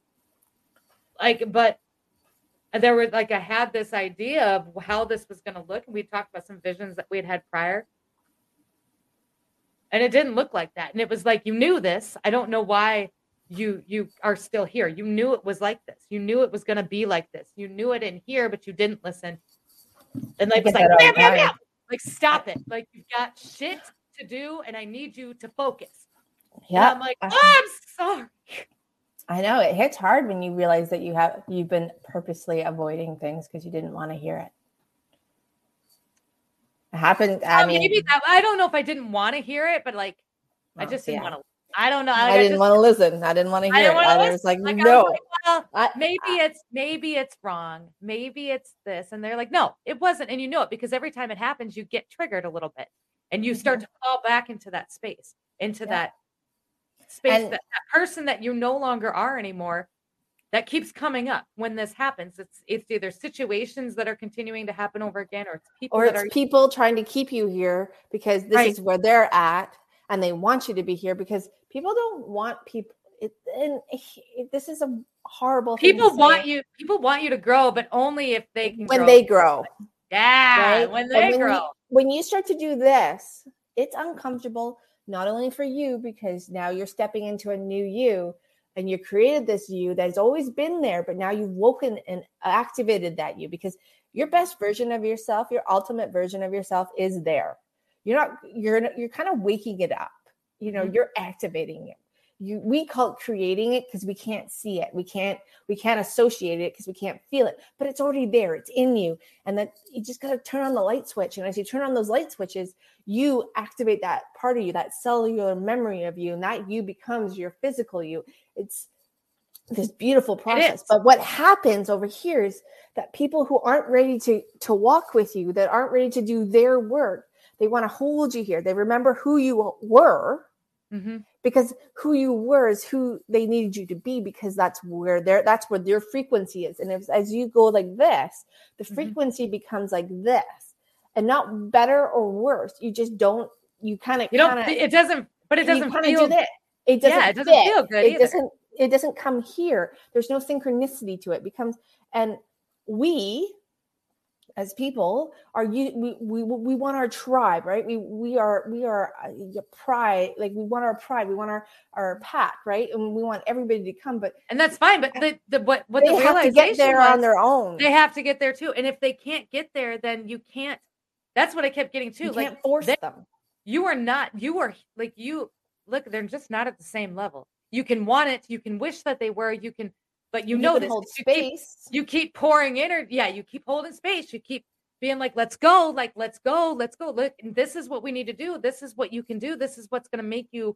like but there was like I had this idea of how this was going to look, and we talked about some visions that we had had prior, and it didn't look like that. And it was like you knew this. I don't know why you you are still here. You knew it was like this. You knew it was going to be like this. You knew it in here, but you didn't listen. And like I was like, bam, bam, bam. like stop it. Like you've got shit to do, and I need you to focus. Yeah, I'm like, oh, I'm sorry. I know it hits hard when you realize that you have you've been purposely avoiding things because you didn't want to hear it. It happened. I Well, mean, maybe that I don't know if I didn't want to hear it, but like I just didn't yeah. want to. I don't know. Like, I didn't want to listen. I didn't want to hear it. I was like, like, I no. was like, well, I, maybe it's maybe it's wrong. Maybe it's this, and they're like, no, it wasn't, and you know it because every time it happens, you get triggered a little bit, and you start to fall back into that space, into Mm-hmm. Yeah. that space, And- that, that person that you no longer are anymore. That keeps coming up when this happens. It's it's either situations that are continuing to happen over again, or it's people or it's are people trying to keep you here because this Right. is where they're at and they want you to be here because people don't want people it, and it- this is a horrible thing people want you. People want you to grow, but only if they can when grow. they grow Yeah, right when they when grow. you, when you start to do this it's uncomfortable not only for you because now you're stepping into a new you and you created this you that's always been there but now you've woken and activated that you because your best version of yourself your ultimate version of yourself is there. You're not you're you're kind of waking it up. You know Mhm. you're activating it you we call it creating it because we can't see it. We can't we can't associate it because we can't feel it but it's already there. It's in you. And that you just got to turn on the light switch. And as you turn on those light switches you activate that part of you that cellular memory of you and that you becomes your physical you. It's this beautiful process. but what happens over here is that people who aren't ready to to walk with you that aren't ready to do their work they want to hold you here. They remember who you were Mhm. because who you were is who they needed you to be because that's where their that's where their frequency is and if, as you go like this the Mhm. frequency becomes like this and not better or worse you just don't you kind of You don't. it doesn't. But it doesn't feel. do it doesn't yeah, it doesn't fit. feel good it either. doesn't it doesn't come here there's no synchronicity to it becomes and we as people are you we, we we want our tribe right we we are we are uh, your pride like we want our pride we want our our pack right and we want everybody to come but and that's fine. But the the what what they the have to get there on their own they have to get there too. And if they can't get there, then you can't. That's what I kept getting too. you Like can't force they- them you are not. You are like you. Look, they're just not at the same level. You can want it. You can wish that they were. You can, but you, can know this. hold You keep, space you keep pouring in, or yeah, you keep holding space. You keep being like, let's go, like let's go, let's go. Look, and this is what we need to do. This is what you can do. This is what's going to make you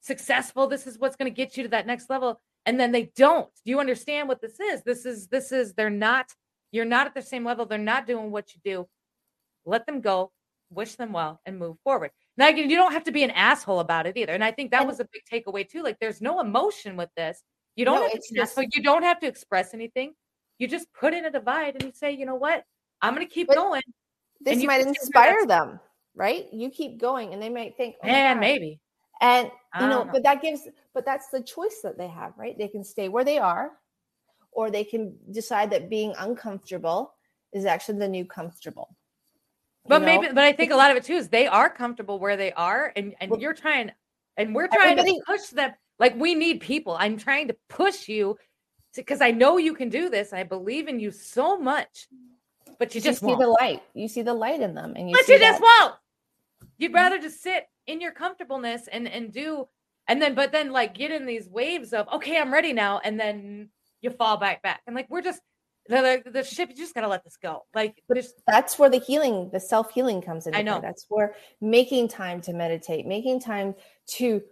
successful. This is what's going to get you to that next level. And then they don't. Do you understand what this is? This is this is they're not. You're not at the same level. They're not doing what you do. Let them go. Wish them well and move forward. Now you don't have to be an asshole about it either. And I think that was a big takeaway too. Like there's no emotion with this. You don't No, have to just- You don't have to express anything. You just put in a divide and you say, you know what? I'm going to keep going. This might can see where inspire them, right? You keep going, and they might think, oh maybe. and you know, know. but that gives, but that's the choice that they have, right? They can stay where they are, or they can decide that being uncomfortable is actually the new comfortable. You But know? maybe, but I think a lot of it too is they are comfortable where they are, and and Well, you're trying, and we're trying to push them. Like we need people. I'm trying to push you because I know you can do this. I believe in you so much, but you you just see won't. the light. You see the light in them, and you but see you just that- won't. You'd rather just sit in your comfortableness and and do, and then but then like get in these waves of okay, I'm ready now, and then you fall back back, and like we're just the the, the ship. You just gotta let this go. Like there's that's where the healing the self-healing comes in I know. that's where making time to meditate making time to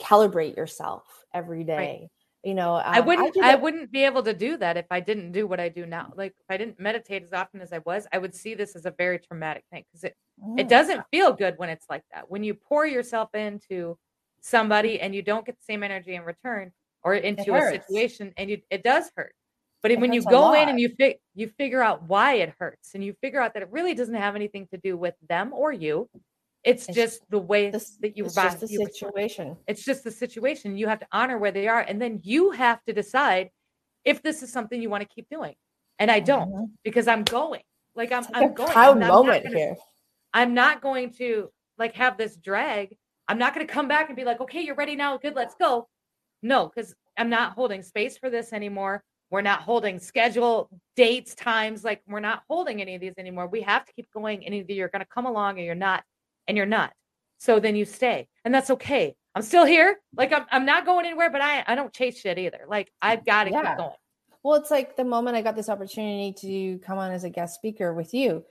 recalibrate yourself every day you know I um, wouldn't do I, that- wouldn't be able to do that if I didn't do what I do now. Like if I didn't meditate as often as I was, I would see this as a very traumatic thing because it Mm. it doesn't feel good when it's like that. When you pour yourself into somebody and you don't get the same energy in return or into a situation and you it does hurt. But It when you go in and you fi- you figure out why it hurts and you figure out that it really doesn't have anything to do with them or you. It's, It's just the way this, that you it's just the you situation It's just the situation. You have to honor where they are. And then you have to decide if this is something you want to keep doing. And I don't Mhm. because I'm going. Like I'm, It's I'm going. proud I'm moment gonna- here I'm not going to like have this drag. I'm not going to come back and be like, okay, you're ready now. Good, let's go. No, because I'm not holding space for this anymore. We're not holding schedule, dates, times. Like we're not holding any of these anymore. We have to keep going. And either you're going to come along or you're not, and you're not. So then you stay, and that's okay. I'm still here. Like I'm, I'm not going anywhere, but I, I don't chase shit either. Like I've got to Yeah. keep going. well it's like the moment i got this opportunity to come on as a guest speaker with you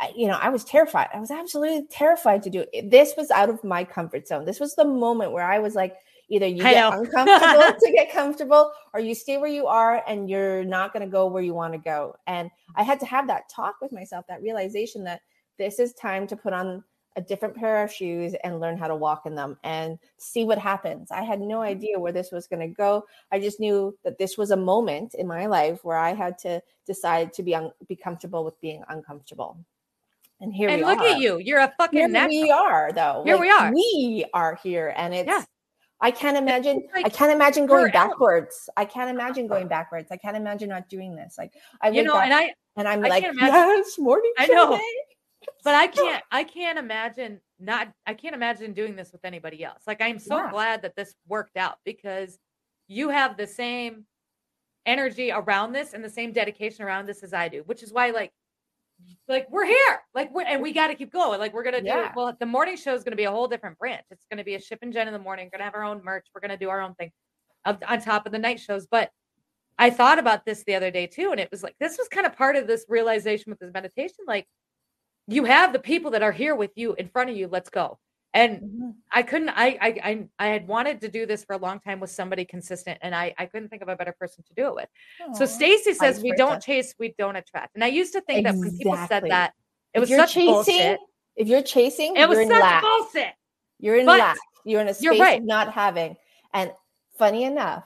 I, you know i was terrified i was absolutely terrified to do it this was out of my comfort zone this was the moment where i was like either you I get know. uncomfortable to get comfortable or you stay where you are and you're not going to go where you want to go and i had to have that talk with myself that realization that this is time to put on a different pair of shoes and learn how to walk in them and see what happens i had no mm-hmm. idea where this was going to go i just knew that this was a moment in my life where i had to decide to be un- be comfortable with being uncomfortable and here and we look are at you. You're a fucking here natural. we are though Here we are. we are here and it's Yeah. i can't imagine like i can't imagine going backwards i can't imagine going backwards i can't imagine not doing this like i You know, and I, and i'm I like yes morning I know. Q&A." But I can't I can't imagine not I can't imagine doing this with anybody else. Like I'm so Yeah. glad that this worked out because you have the same energy around this and the same dedication around this as I do, which is why like like we're here. Like we're and we got to keep going. Like we're going to do Yeah. well the morning show is going to be a whole different branch. It's going to be a ship and Jen in the morning. We're going to have our own merch. We're going to do our own thing on top of the night shows, but I thought about this the other day too and it was like this was kind of part of this realization with this meditation like you have the people that are here with you in front of you let's go. And Mhm. i couldn't I, I i i had wanted to do this for a long time with somebody consistent and i i couldn't think of a better person to do it with. So stacy says we don't chase we don't attract. And i used to think that when people said that it If was such chasing bullshit. if you're chasing it was such lack. bullshit. You're in But lack. You're in a space right. of not having. And funny enough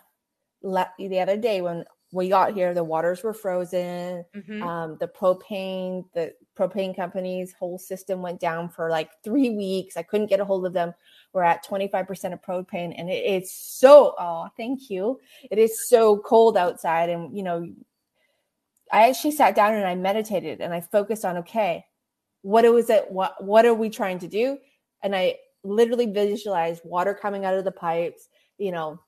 la- the other day when we got here the waters were frozen Mhm. um, the propane the propane company's whole system went down for like three weeks. I couldn't get a hold of them. We're at 25% of propane and it, it's so oh thank you. It is so cold outside and you know i actually sat down and i meditated and i focused on okay what was it what what are we trying to do? And i literally visualized water coming out of the pipes you know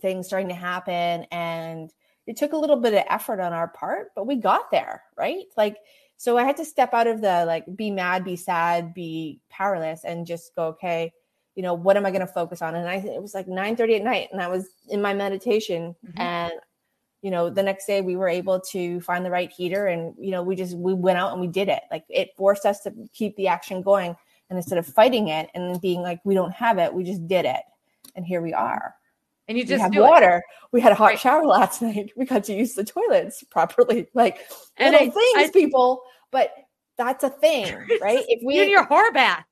things starting to happen and it took a little bit of effort on our part but we got there right? Like so i had to step out of the like be mad be sad be powerless and just go okay you know what am i going to focus on? And i it was like 9 30 at night and i was in my meditation Mhm. and you know the next day we were able to find the right heater and you know we just we went out and we did it. Like it forced us to keep the action going and instead of fighting it and being like we don't have it we just did it. And here we are and you we just have do it. water we had a hot Right. shower last night we got to use the toilets properly like And little I- things I- people but that's a thing right if you in your whore bath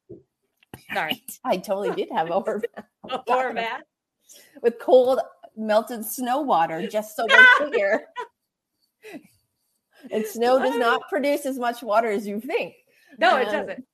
sorry i totally did have over a whore bath with cold melted snow water just so we're clear. and snow does not produce as much water as you think. No, it Um, doesn't.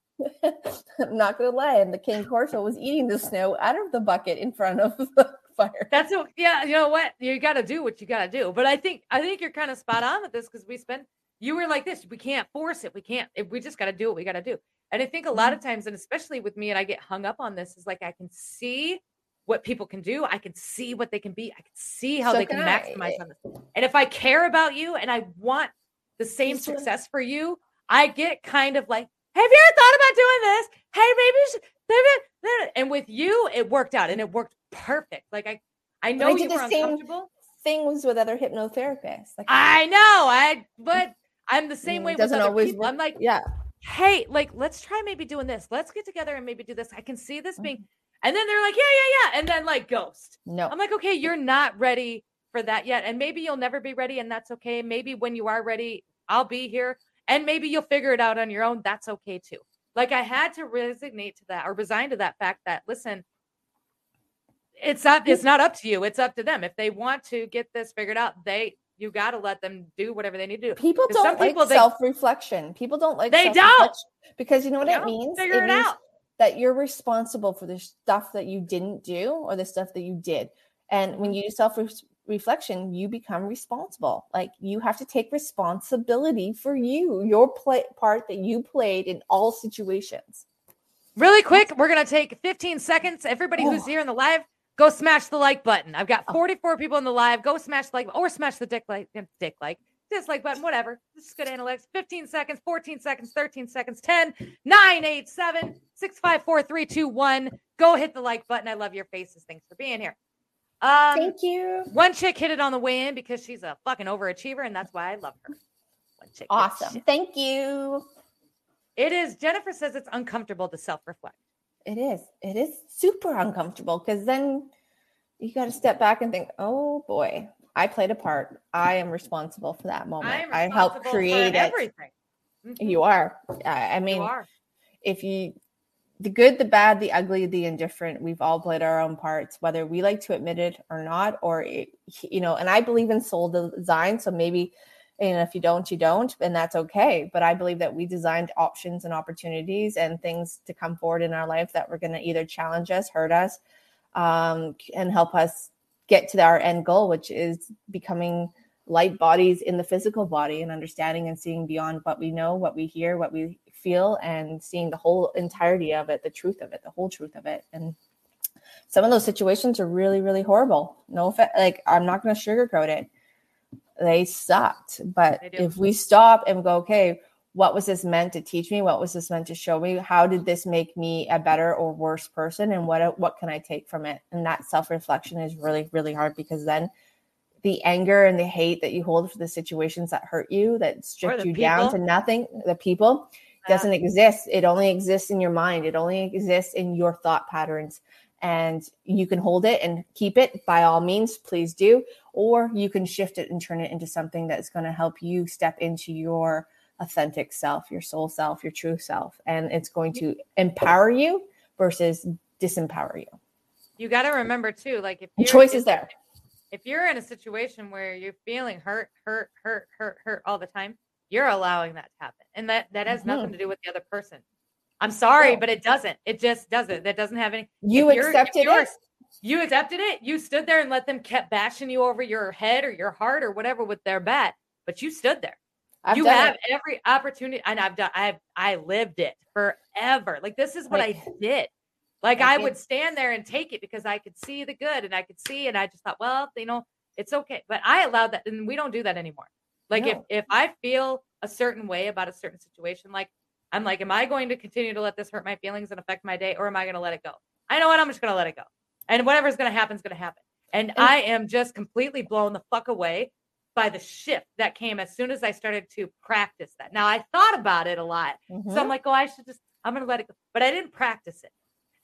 I'm not gonna lie, and the king corso was eating the snow out of the bucket in front of the fire. That's a, yeah. You know what? You got to do what you got to do. But I think I think you're kind of spot on with this because we spend. You were like this. We can't force it. We can't. If we just got to do what we got to do. And I think a lot of mm-hmm. times, and especially with me, and I get hung up on this, is like I can see what people can do. I can see what they can be. I can see how So they can can I. maximize on this. And if I care about you and I want the same success for you, I get kind of like, have you ever thought about doing this? Hey, maybe, should- maybe, and with you, it worked out and it worked perfect. Like I, I know you were uncomfortable. Things with other hypnotherapists. Like I know, I, but I'm the same Mm, way with other always people. work. I'm like, yeah, hey, like, let's try maybe doing this. Let's get together and maybe do this. I can see this being, Mm-hmm. and then they're like, yeah, yeah, yeah, and then like ghost. no. I'm like, okay, you're not ready for that yet. And maybe you'll never be ready, and that's okay. Maybe when you are ready, I'll be here. And maybe you'll figure it out on your own. That's okay too. Like I had to resignate to that or resign to that fact that listen, it's not it's not up to you. It's up to them. If they want to get this figured out, they you gotta let them do whatever they need to do. people don't like people, self-reflection. People don't like They don't. because you know what it means. figure it means out. that you're responsible for the stuff that you didn't do or the stuff that you did. And Mm-hmm. when you do self reflection, you become responsible. Like you have to take responsibility for you, your play part that you played in all situations. Really quick, we're gonna take 15 seconds. Everybody who's here in the live, go smash the like button. I've got 44 people in the live. Go smash the like or smash the dick like dick like dislike button, whatever. This is good analytics. 15 seconds, 14 seconds, 13 seconds, 10, 9, 8, 7, 6, 5, 4, 3, 2, 1. Go hit the like button. I love your faces. Thanks for being here. Um Thank you. one chick hit it on the way in because she's a fucking overachiever, and that's why I love her. One chick. Awesome. Thank you. It is Jennifer says it's uncomfortable to self-reflect. It is. It is super uncomfortable because then you got to step back and think, oh boy, I played a part. I am responsible for that moment. I helped create it. everything. Mhm. You are. I I mean, you are. if you the good, the bad, the ugly, the indifferent, we've all played our own parts, whether we like to admit it or not, or it, you know, and I believe in soul design. So maybe, know, if you don't, you don't, and that's okay. But I believe that we designed options and opportunities and things to come forward in our life that were going to either challenge us, hurt us, um, and help us get to our end goal, which is becoming light bodies in the physical body and understanding and seeing beyond what we know, what we hear, what we feel, and seeing the whole entirety of it, the truth of it, the whole truth of it. And some of those situations are really, really horrible. No like I'm not going to sugarcoat it. They sucked. But They if we stop and go, okay, what was this meant to teach me? What was this meant to show me? How did this make me a better or worse person? And what what can I take from it? And that self reflection is really, really hard because then the anger and the hate that you hold for the situations that hurt you, that strip the you down to nothing, the people doesn't exist. It only exists in your mind. It only exists in your thought patterns. And you can hold it and keep it by all means, please do. Or you can shift it and turn it into something that's going to help you step into your authentic self, your soul self, your true self. And it's going to empower you versus disempower you. You got to remember too, like if choice is there. If you're in a situation where you're feeling hurt, hurt, hurt, hurt, hurt all the time, you're allowing that to happen, and that that has Mhm. nothing to do with the other person. I'm sorry, but it doesn't. It just doesn't. That doesn't have any. You if you're- if accepted it. You accepted it. You stood there and let them kept bashing you over your head or your heart or whatever with their bat, but you stood there. I've you have it. every opportunity, and I've done. I've I lived it forever. Like this is what Like- I did. Like I I would stand there and take it because I could see the good, and I could see, and I just thought, well, you know, it's okay. But I allowed that, and we don't do that anymore. Like if if I feel a certain way about a certain situation, like I'm like, am I going to continue to let this hurt my feelings and affect my day, or am I going to let it go? I know what I'm just going to let it go, and whatever's going to happen is going to happen. And I am just completely blown the fuck away by the shift that came as soon as I started to practice that. Now I thought about it a lot, so Mhm. I'm like, oh, I should just, I'm going to let it go, but I didn't practice it.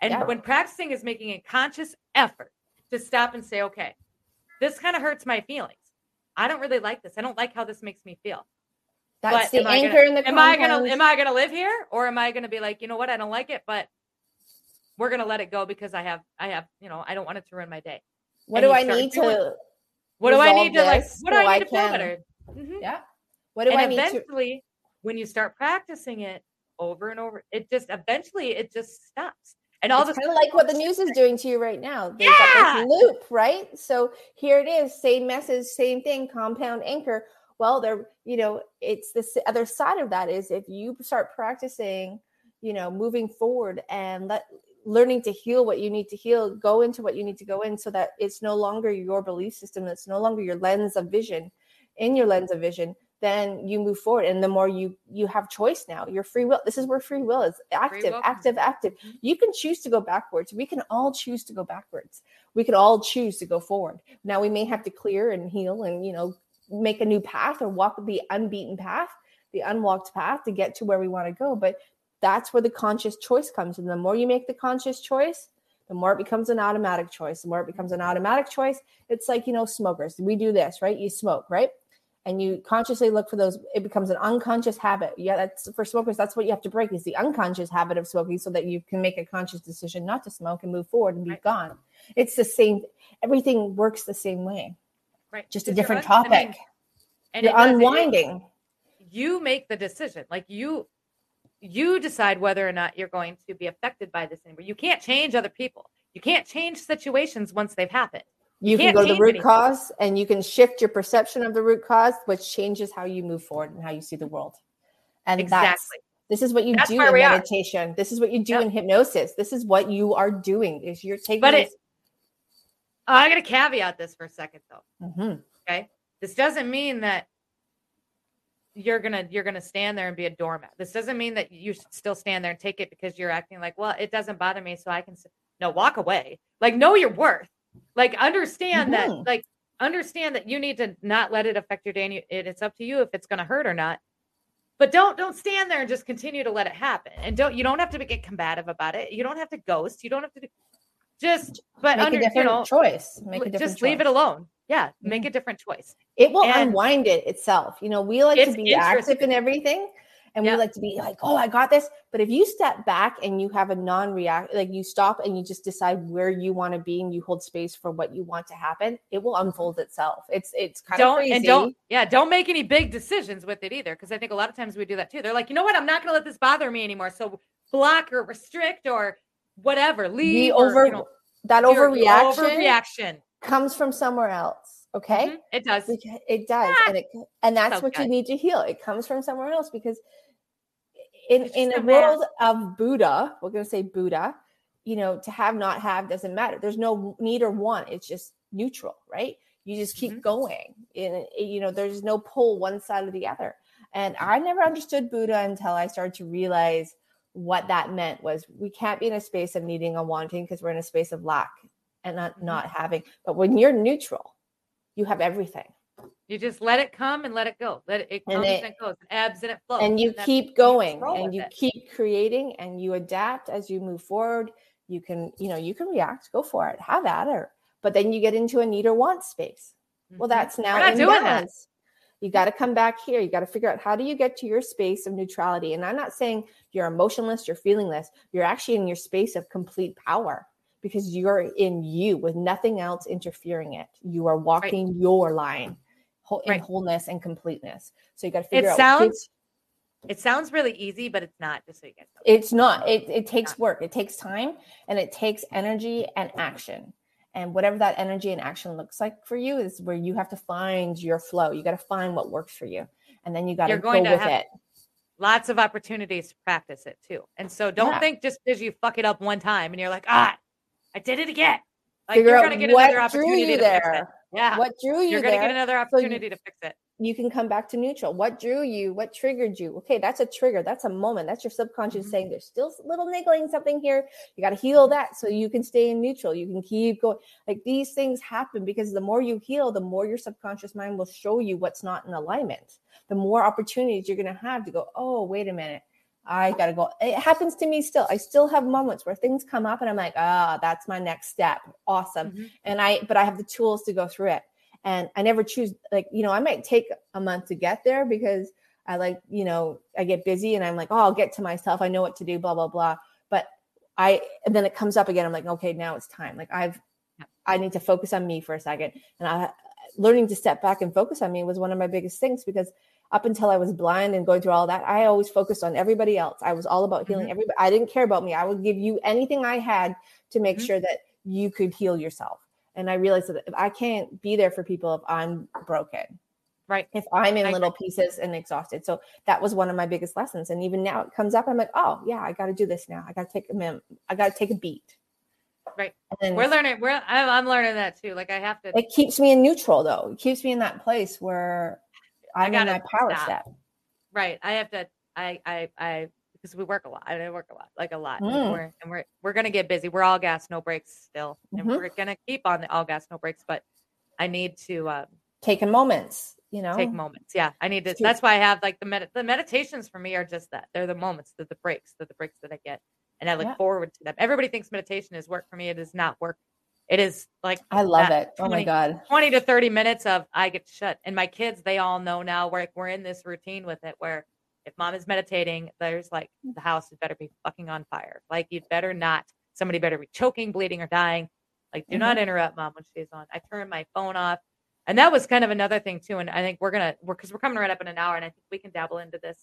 And Yeah. when practicing is making a conscious effort to stop and say, okay, this kind of hurts my feelings. I don't really like this. I don't like how this makes me feel. That's but the anchor gonna- in the am I gonna am I gonna live here or am I gonna be like, you know what, I don't like it, but we're gonna let it go because I have I have, you know, I don't want it to ruin my day. What And do I need doing- to? What do I need to like? What do I I need to feel better? Mhm. Yeah. What do and I need to? when you start practicing it over and over, it just eventually it just stops. And all It's kind of like what the news is doing to you right now. They've Yeah! got this loop, right? So here it is, same message, same thing, compound anchor. Well, they're, you know, it's the s- other side of that is if you start practicing, you know, moving forward and let learning to heal what you need to heal, go into what you need to go in so that it's no longer your belief system, it's no longer your lens of vision, in your lens of vision, then you move forward. And the more you you have choice now, your free will. This is where free will is active, will. active, active. Mhm. You can choose to go backwards. We can all choose to go backwards. We can all choose to go forward. Now we may have to clear and heal and you know make a new path or walk the unbeaten path, the unwalked path to get to where we want to go. But that's where the conscious choice comes. And the more you make the conscious choice, the more it becomes an automatic choice. The more it becomes an automatic choice, it's like, you know, smokers. We do this, right? You smoke, right? And you consciously look for those, it becomes an unconscious habit. Yeah, that's for smokers, that's what you have to break is the unconscious habit of smoking so that you can make a conscious decision not to smoke and move forward and be Right. gone. It's the same, everything works the same way, right, just a different un- I mean, topic. and You're it does- it- unwinding. you make the decision. Like you, you decide whether or not you're going to be affected by this anymore. You can't change other people. You can't change situations once they've happened. you can can't go to the root anything. cause and you can shift your perception of the root cause which changes how you move forward and how you see the world and that's Exactly. this is what you That's do in we are. meditation this is what you do Yep. in hypnosis this is what you are doing is you're taking But it- I got to caveat this for a second though. Mhm. Okay, this doesn't mean that you're gonna you're gonna stand there and be a doormat. This doesn't mean that you should still stand there and take it because you're acting like, well, it doesn't bother me, so I can. s-" No, walk away. Like, know your worth. Like, understand Mhm. that. Like, understand that you need to not let it affect your day. And you, it, it's up to you if it's gonna hurt or not. But don't don't stand there and just continue to let it happen. And don't you don't have to get combative about it. You don't have to ghost. You don't have to do, just but make under a you know choice make a different just leave it alone. Yeah, make Mhm. a different choice. it will and- unwind it itself. You know we like to be active in everything and we like to be like oh i got this. But if you step back and you have a non-react like you stop and you just decide where you want to be and you hold space for what you want to happen it will unfold itself. It's it's kind of don't crazy. and don't yeah don't make any big decisions with it either because i think a lot of times we do that too. They're like you know what? I'm not going to let this bother me anymore. So block or restrict or whatever the leave over or, you know, that overreaction overreaction. comes from somewhere else okay? Mhm, it does. It does Ah! and it and that's what you need to heal. It comes from somewhere else because in in a world of buddha we're going to say buddha you know to have not have doesn't matter. There's no need or want it's just neutral right? You just keep Mhm. going and you know there's no pull one side or the other. And i never understood buddha until i started to realize what that meant was we can't be in a space of needing and wanting because we're in a space of lack and not, Mhm. not having but when you're neutral you have everything you just let it come and let it go let it it And it- and, goes it ebbs and it flows and you that's- keep going and you it. keep creating and you adapt as you move forward you can you know you can react go for it have at it but then you get into a need or want space well Mhm. that's now not doing that. imbalance you got to come back here. You got to figure out how do you get to your space of neutrality. And i'm not saying you're emotionless you're feelingless. You're actually in your space of complete power because you're in you with nothing else interfering it. You are walking your line in Right. wholeness and completeness. So you got to figure it out sounds it sounds really easy but it's not just so you guys know. It's not. It, it takes work. It takes time and it takes energy and action and whatever that energy and action looks like for you is where you have to find your flow you got to find what works for you and then you got to go with have- it lots of opportunities to practice it too. And so don't Yeah. think just because you fuck it up one time and you're like, ah, I did it again. Like figure you're out gonna get another opportunity you to there Yeah. what drew you you're gonna get another you- opportunity to fix it. You can come back to neutral. What drew you? What triggered you? Okay, that's a trigger. That's a moment. That's your subconscious Mhm. saying there's still a little niggling something here. You got to heal that so you can stay in neutral. You can keep going. Like these things happen because the more you heal, the more your subconscious mind will show you what's not in alignment. The more opportunities you're going to have to go, oh, wait a minute. I got to go. It happens to me still. I still have moments where things come up and I'm like, ah, that's my next step. Awesome Mhm. and I but I have the tools to go through it. And I never choose like you know I might take a month to get there because I like you know I get busy and I'm like oh I'll get to myself I know what to do blah blah blah. But I and then it comes up again I'm like okay now it's time like I've I need to focus on me for a second. And I learning to step back and focus on me was one of my biggest things because up until I was blind and going through all that, I always focused on everybody else. I was all about healing Mhm. everybody. I didn't care about me. I would give you anything I had to make Mhm. sure that you could heal yourself. And I realized that if I can't be there for people if I'm broken, Right. if I'm in I little pieces and exhausted. So that was one of my biggest lessons. And even now it comes up, I'm like, oh yeah, I got to do this now. I got to take a minute. I got to take a beat. Right. And then We're learning. We're I'm, I'm learning that too. Like I have to. it keeps me in neutral though. It keeps me in that place where I'm in gotta my power stop. step. Right. I have to. I. I. I. Because we work a lot. I work a lot, like a lot. Mm. And we're and we're we're gonna get busy. We're all gas, no brakes still, and Mhm. we're gonna keep on the all gas, no brakes. But I need to um, Taking moments, you know. take moments. Yeah, I need to. It's true. That's why I have like the med- the meditations for me are just that. They're the moments. They're the breaks. They're the breaks that I get, and I look Yeah. forward to them. Everybody thinks meditation is work for me. It is not work. It is like I love it. Oh my god. 20 to 30 minutes of I get shut. And my kids, they all know now we're we're in this routine with it where if mom is meditating, there's like mm. the house had better be fucking on fire. Like you'd better not somebody better be choking, bleeding, or dying. Like do not mm-hmm. interrupt mom when she's on. I turn my phone off. And that was kind of another thing too. And I think we're gonna we're because we're coming right up in an hour and I think we can dabble into this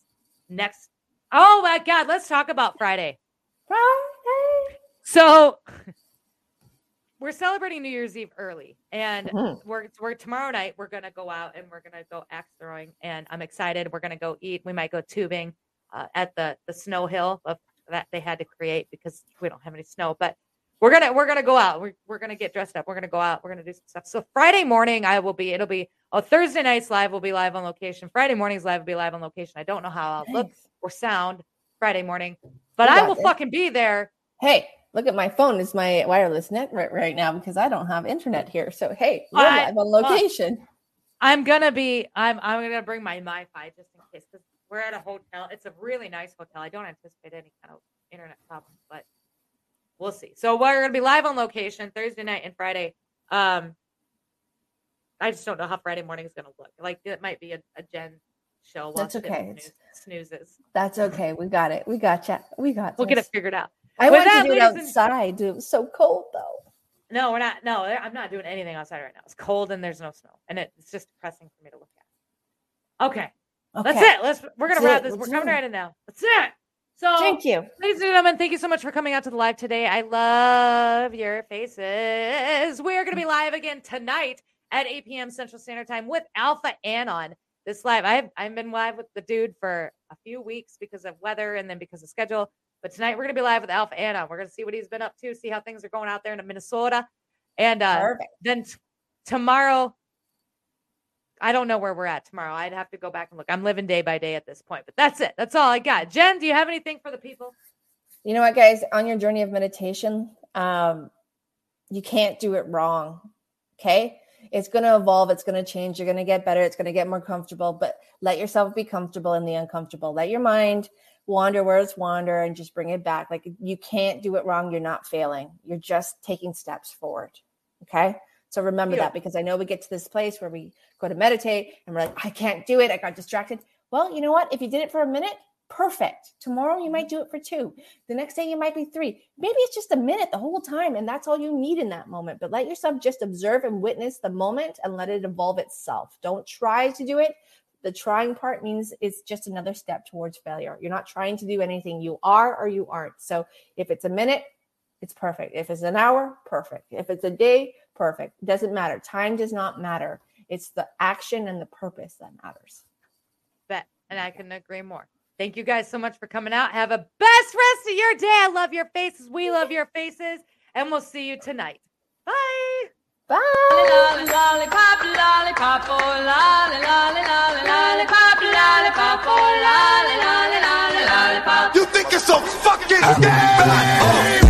next. Oh my god, let's talk about Friday. Friday. So we're celebrating New Year's Eve early, and Mhm. we're we're tomorrow night. We're gonna go out and we're gonna go axe throwing, and I'm excited. We're gonna go eat. We might go tubing uh, at the the snow hill of that they had to create because we don't have any snow. But we're gonna we're gonna go out. We're we're gonna get dressed up. We're gonna go out. We're gonna do some stuff. So Friday morning, I will be. It'll be. Oh, Thursday night's live will be live on location. Friday morning's live will be live on location. I don't know how I'll look or sound Friday morning, but I will this. fucking be there. Hey, look at my phone. It's my wireless net right, now because I don't have internet here. So hey, we're I- live on location. I'm gonna be. I'm. I'm gonna bring my Wi-Fi just in case because we're at a hotel. It's a really nice hotel. I don't anticipate any kind of internet problems, but we'll see. So we're gonna be live on location Thursday night and Friday. Um, I just don't know how Friday morning is gonna look. Like it might be a, a Jen show. That's okay. snoo- Snoozes. That's okay. We got it. We got you. We got. We'll get it figured out. I With want to do it outside. It was so cold though. No, we're not. No, I'm not doing anything outside right now. It's cold and there's no snow, and it, it's just depressing for me to look at. Okay. Okay. That's it. Let's we're gonna That's wrap it. this. We're coming right in now. That's it. So Thank you. ladies and gentlemen, thank you so much for coming out to the live today. I love your faces. We're gonna be live again tonight at 8 p.m. Central Standard Time with Alpha Anon. This live, I've I've been live with the dude for a few weeks because of weather and then because of schedule. But tonight we're gonna be live with Alpha Anna. We're gonna see what he's been up to, see how things are going out there in Minnesota, and uh, Perfect. then t- tomorrow i don't know where we're at tomorrow i'd have to go back and look i'm living day by day at this point but that's it that's all i got jen do you have anything for the people You know what, guys? On your journey of meditation, um, you can't do it wrong. Okay. It's going to evolve. It's going to change. You're going to get better. It's going to get more comfortable, but let yourself be comfortable in the uncomfortable. Let your mind wander where it's wander and just bring it back. Like you can't do it wrong. You're not failing. You're just taking steps forward. Okay. So remember Yeah. that because I know we get to this place where we go to meditate and we're like, I can't do it. I got distracted. Well, you know what? If you did it for a minute, perfect. Tomorrow you might do it for two. The next day you might be three. Maybe it's just a minute the whole time, and that's all you need in that moment. But let yourself just observe and witness the moment and let it evolve itself. Don't try to do it. The trying part means it's just another step towards failure. You're not trying to do anything. You are or you aren't. So if it's a minute, it's perfect. If it's an hour, perfect. If it's a day, perfect. Doesn't matter. Time does not matter. It's the action and the purpose that matters. bet and i couldn't agree more thank you guys so much for coming out have a best rest of your day i love your faces we love your faces and we'll see you tonight bye Bye. Lollipop, lollipop, oh, lolly, lolly, lolly, lollipop, lollipop, oh, lolly, lolly, lolly, lollipop. You think you're so fucking bad?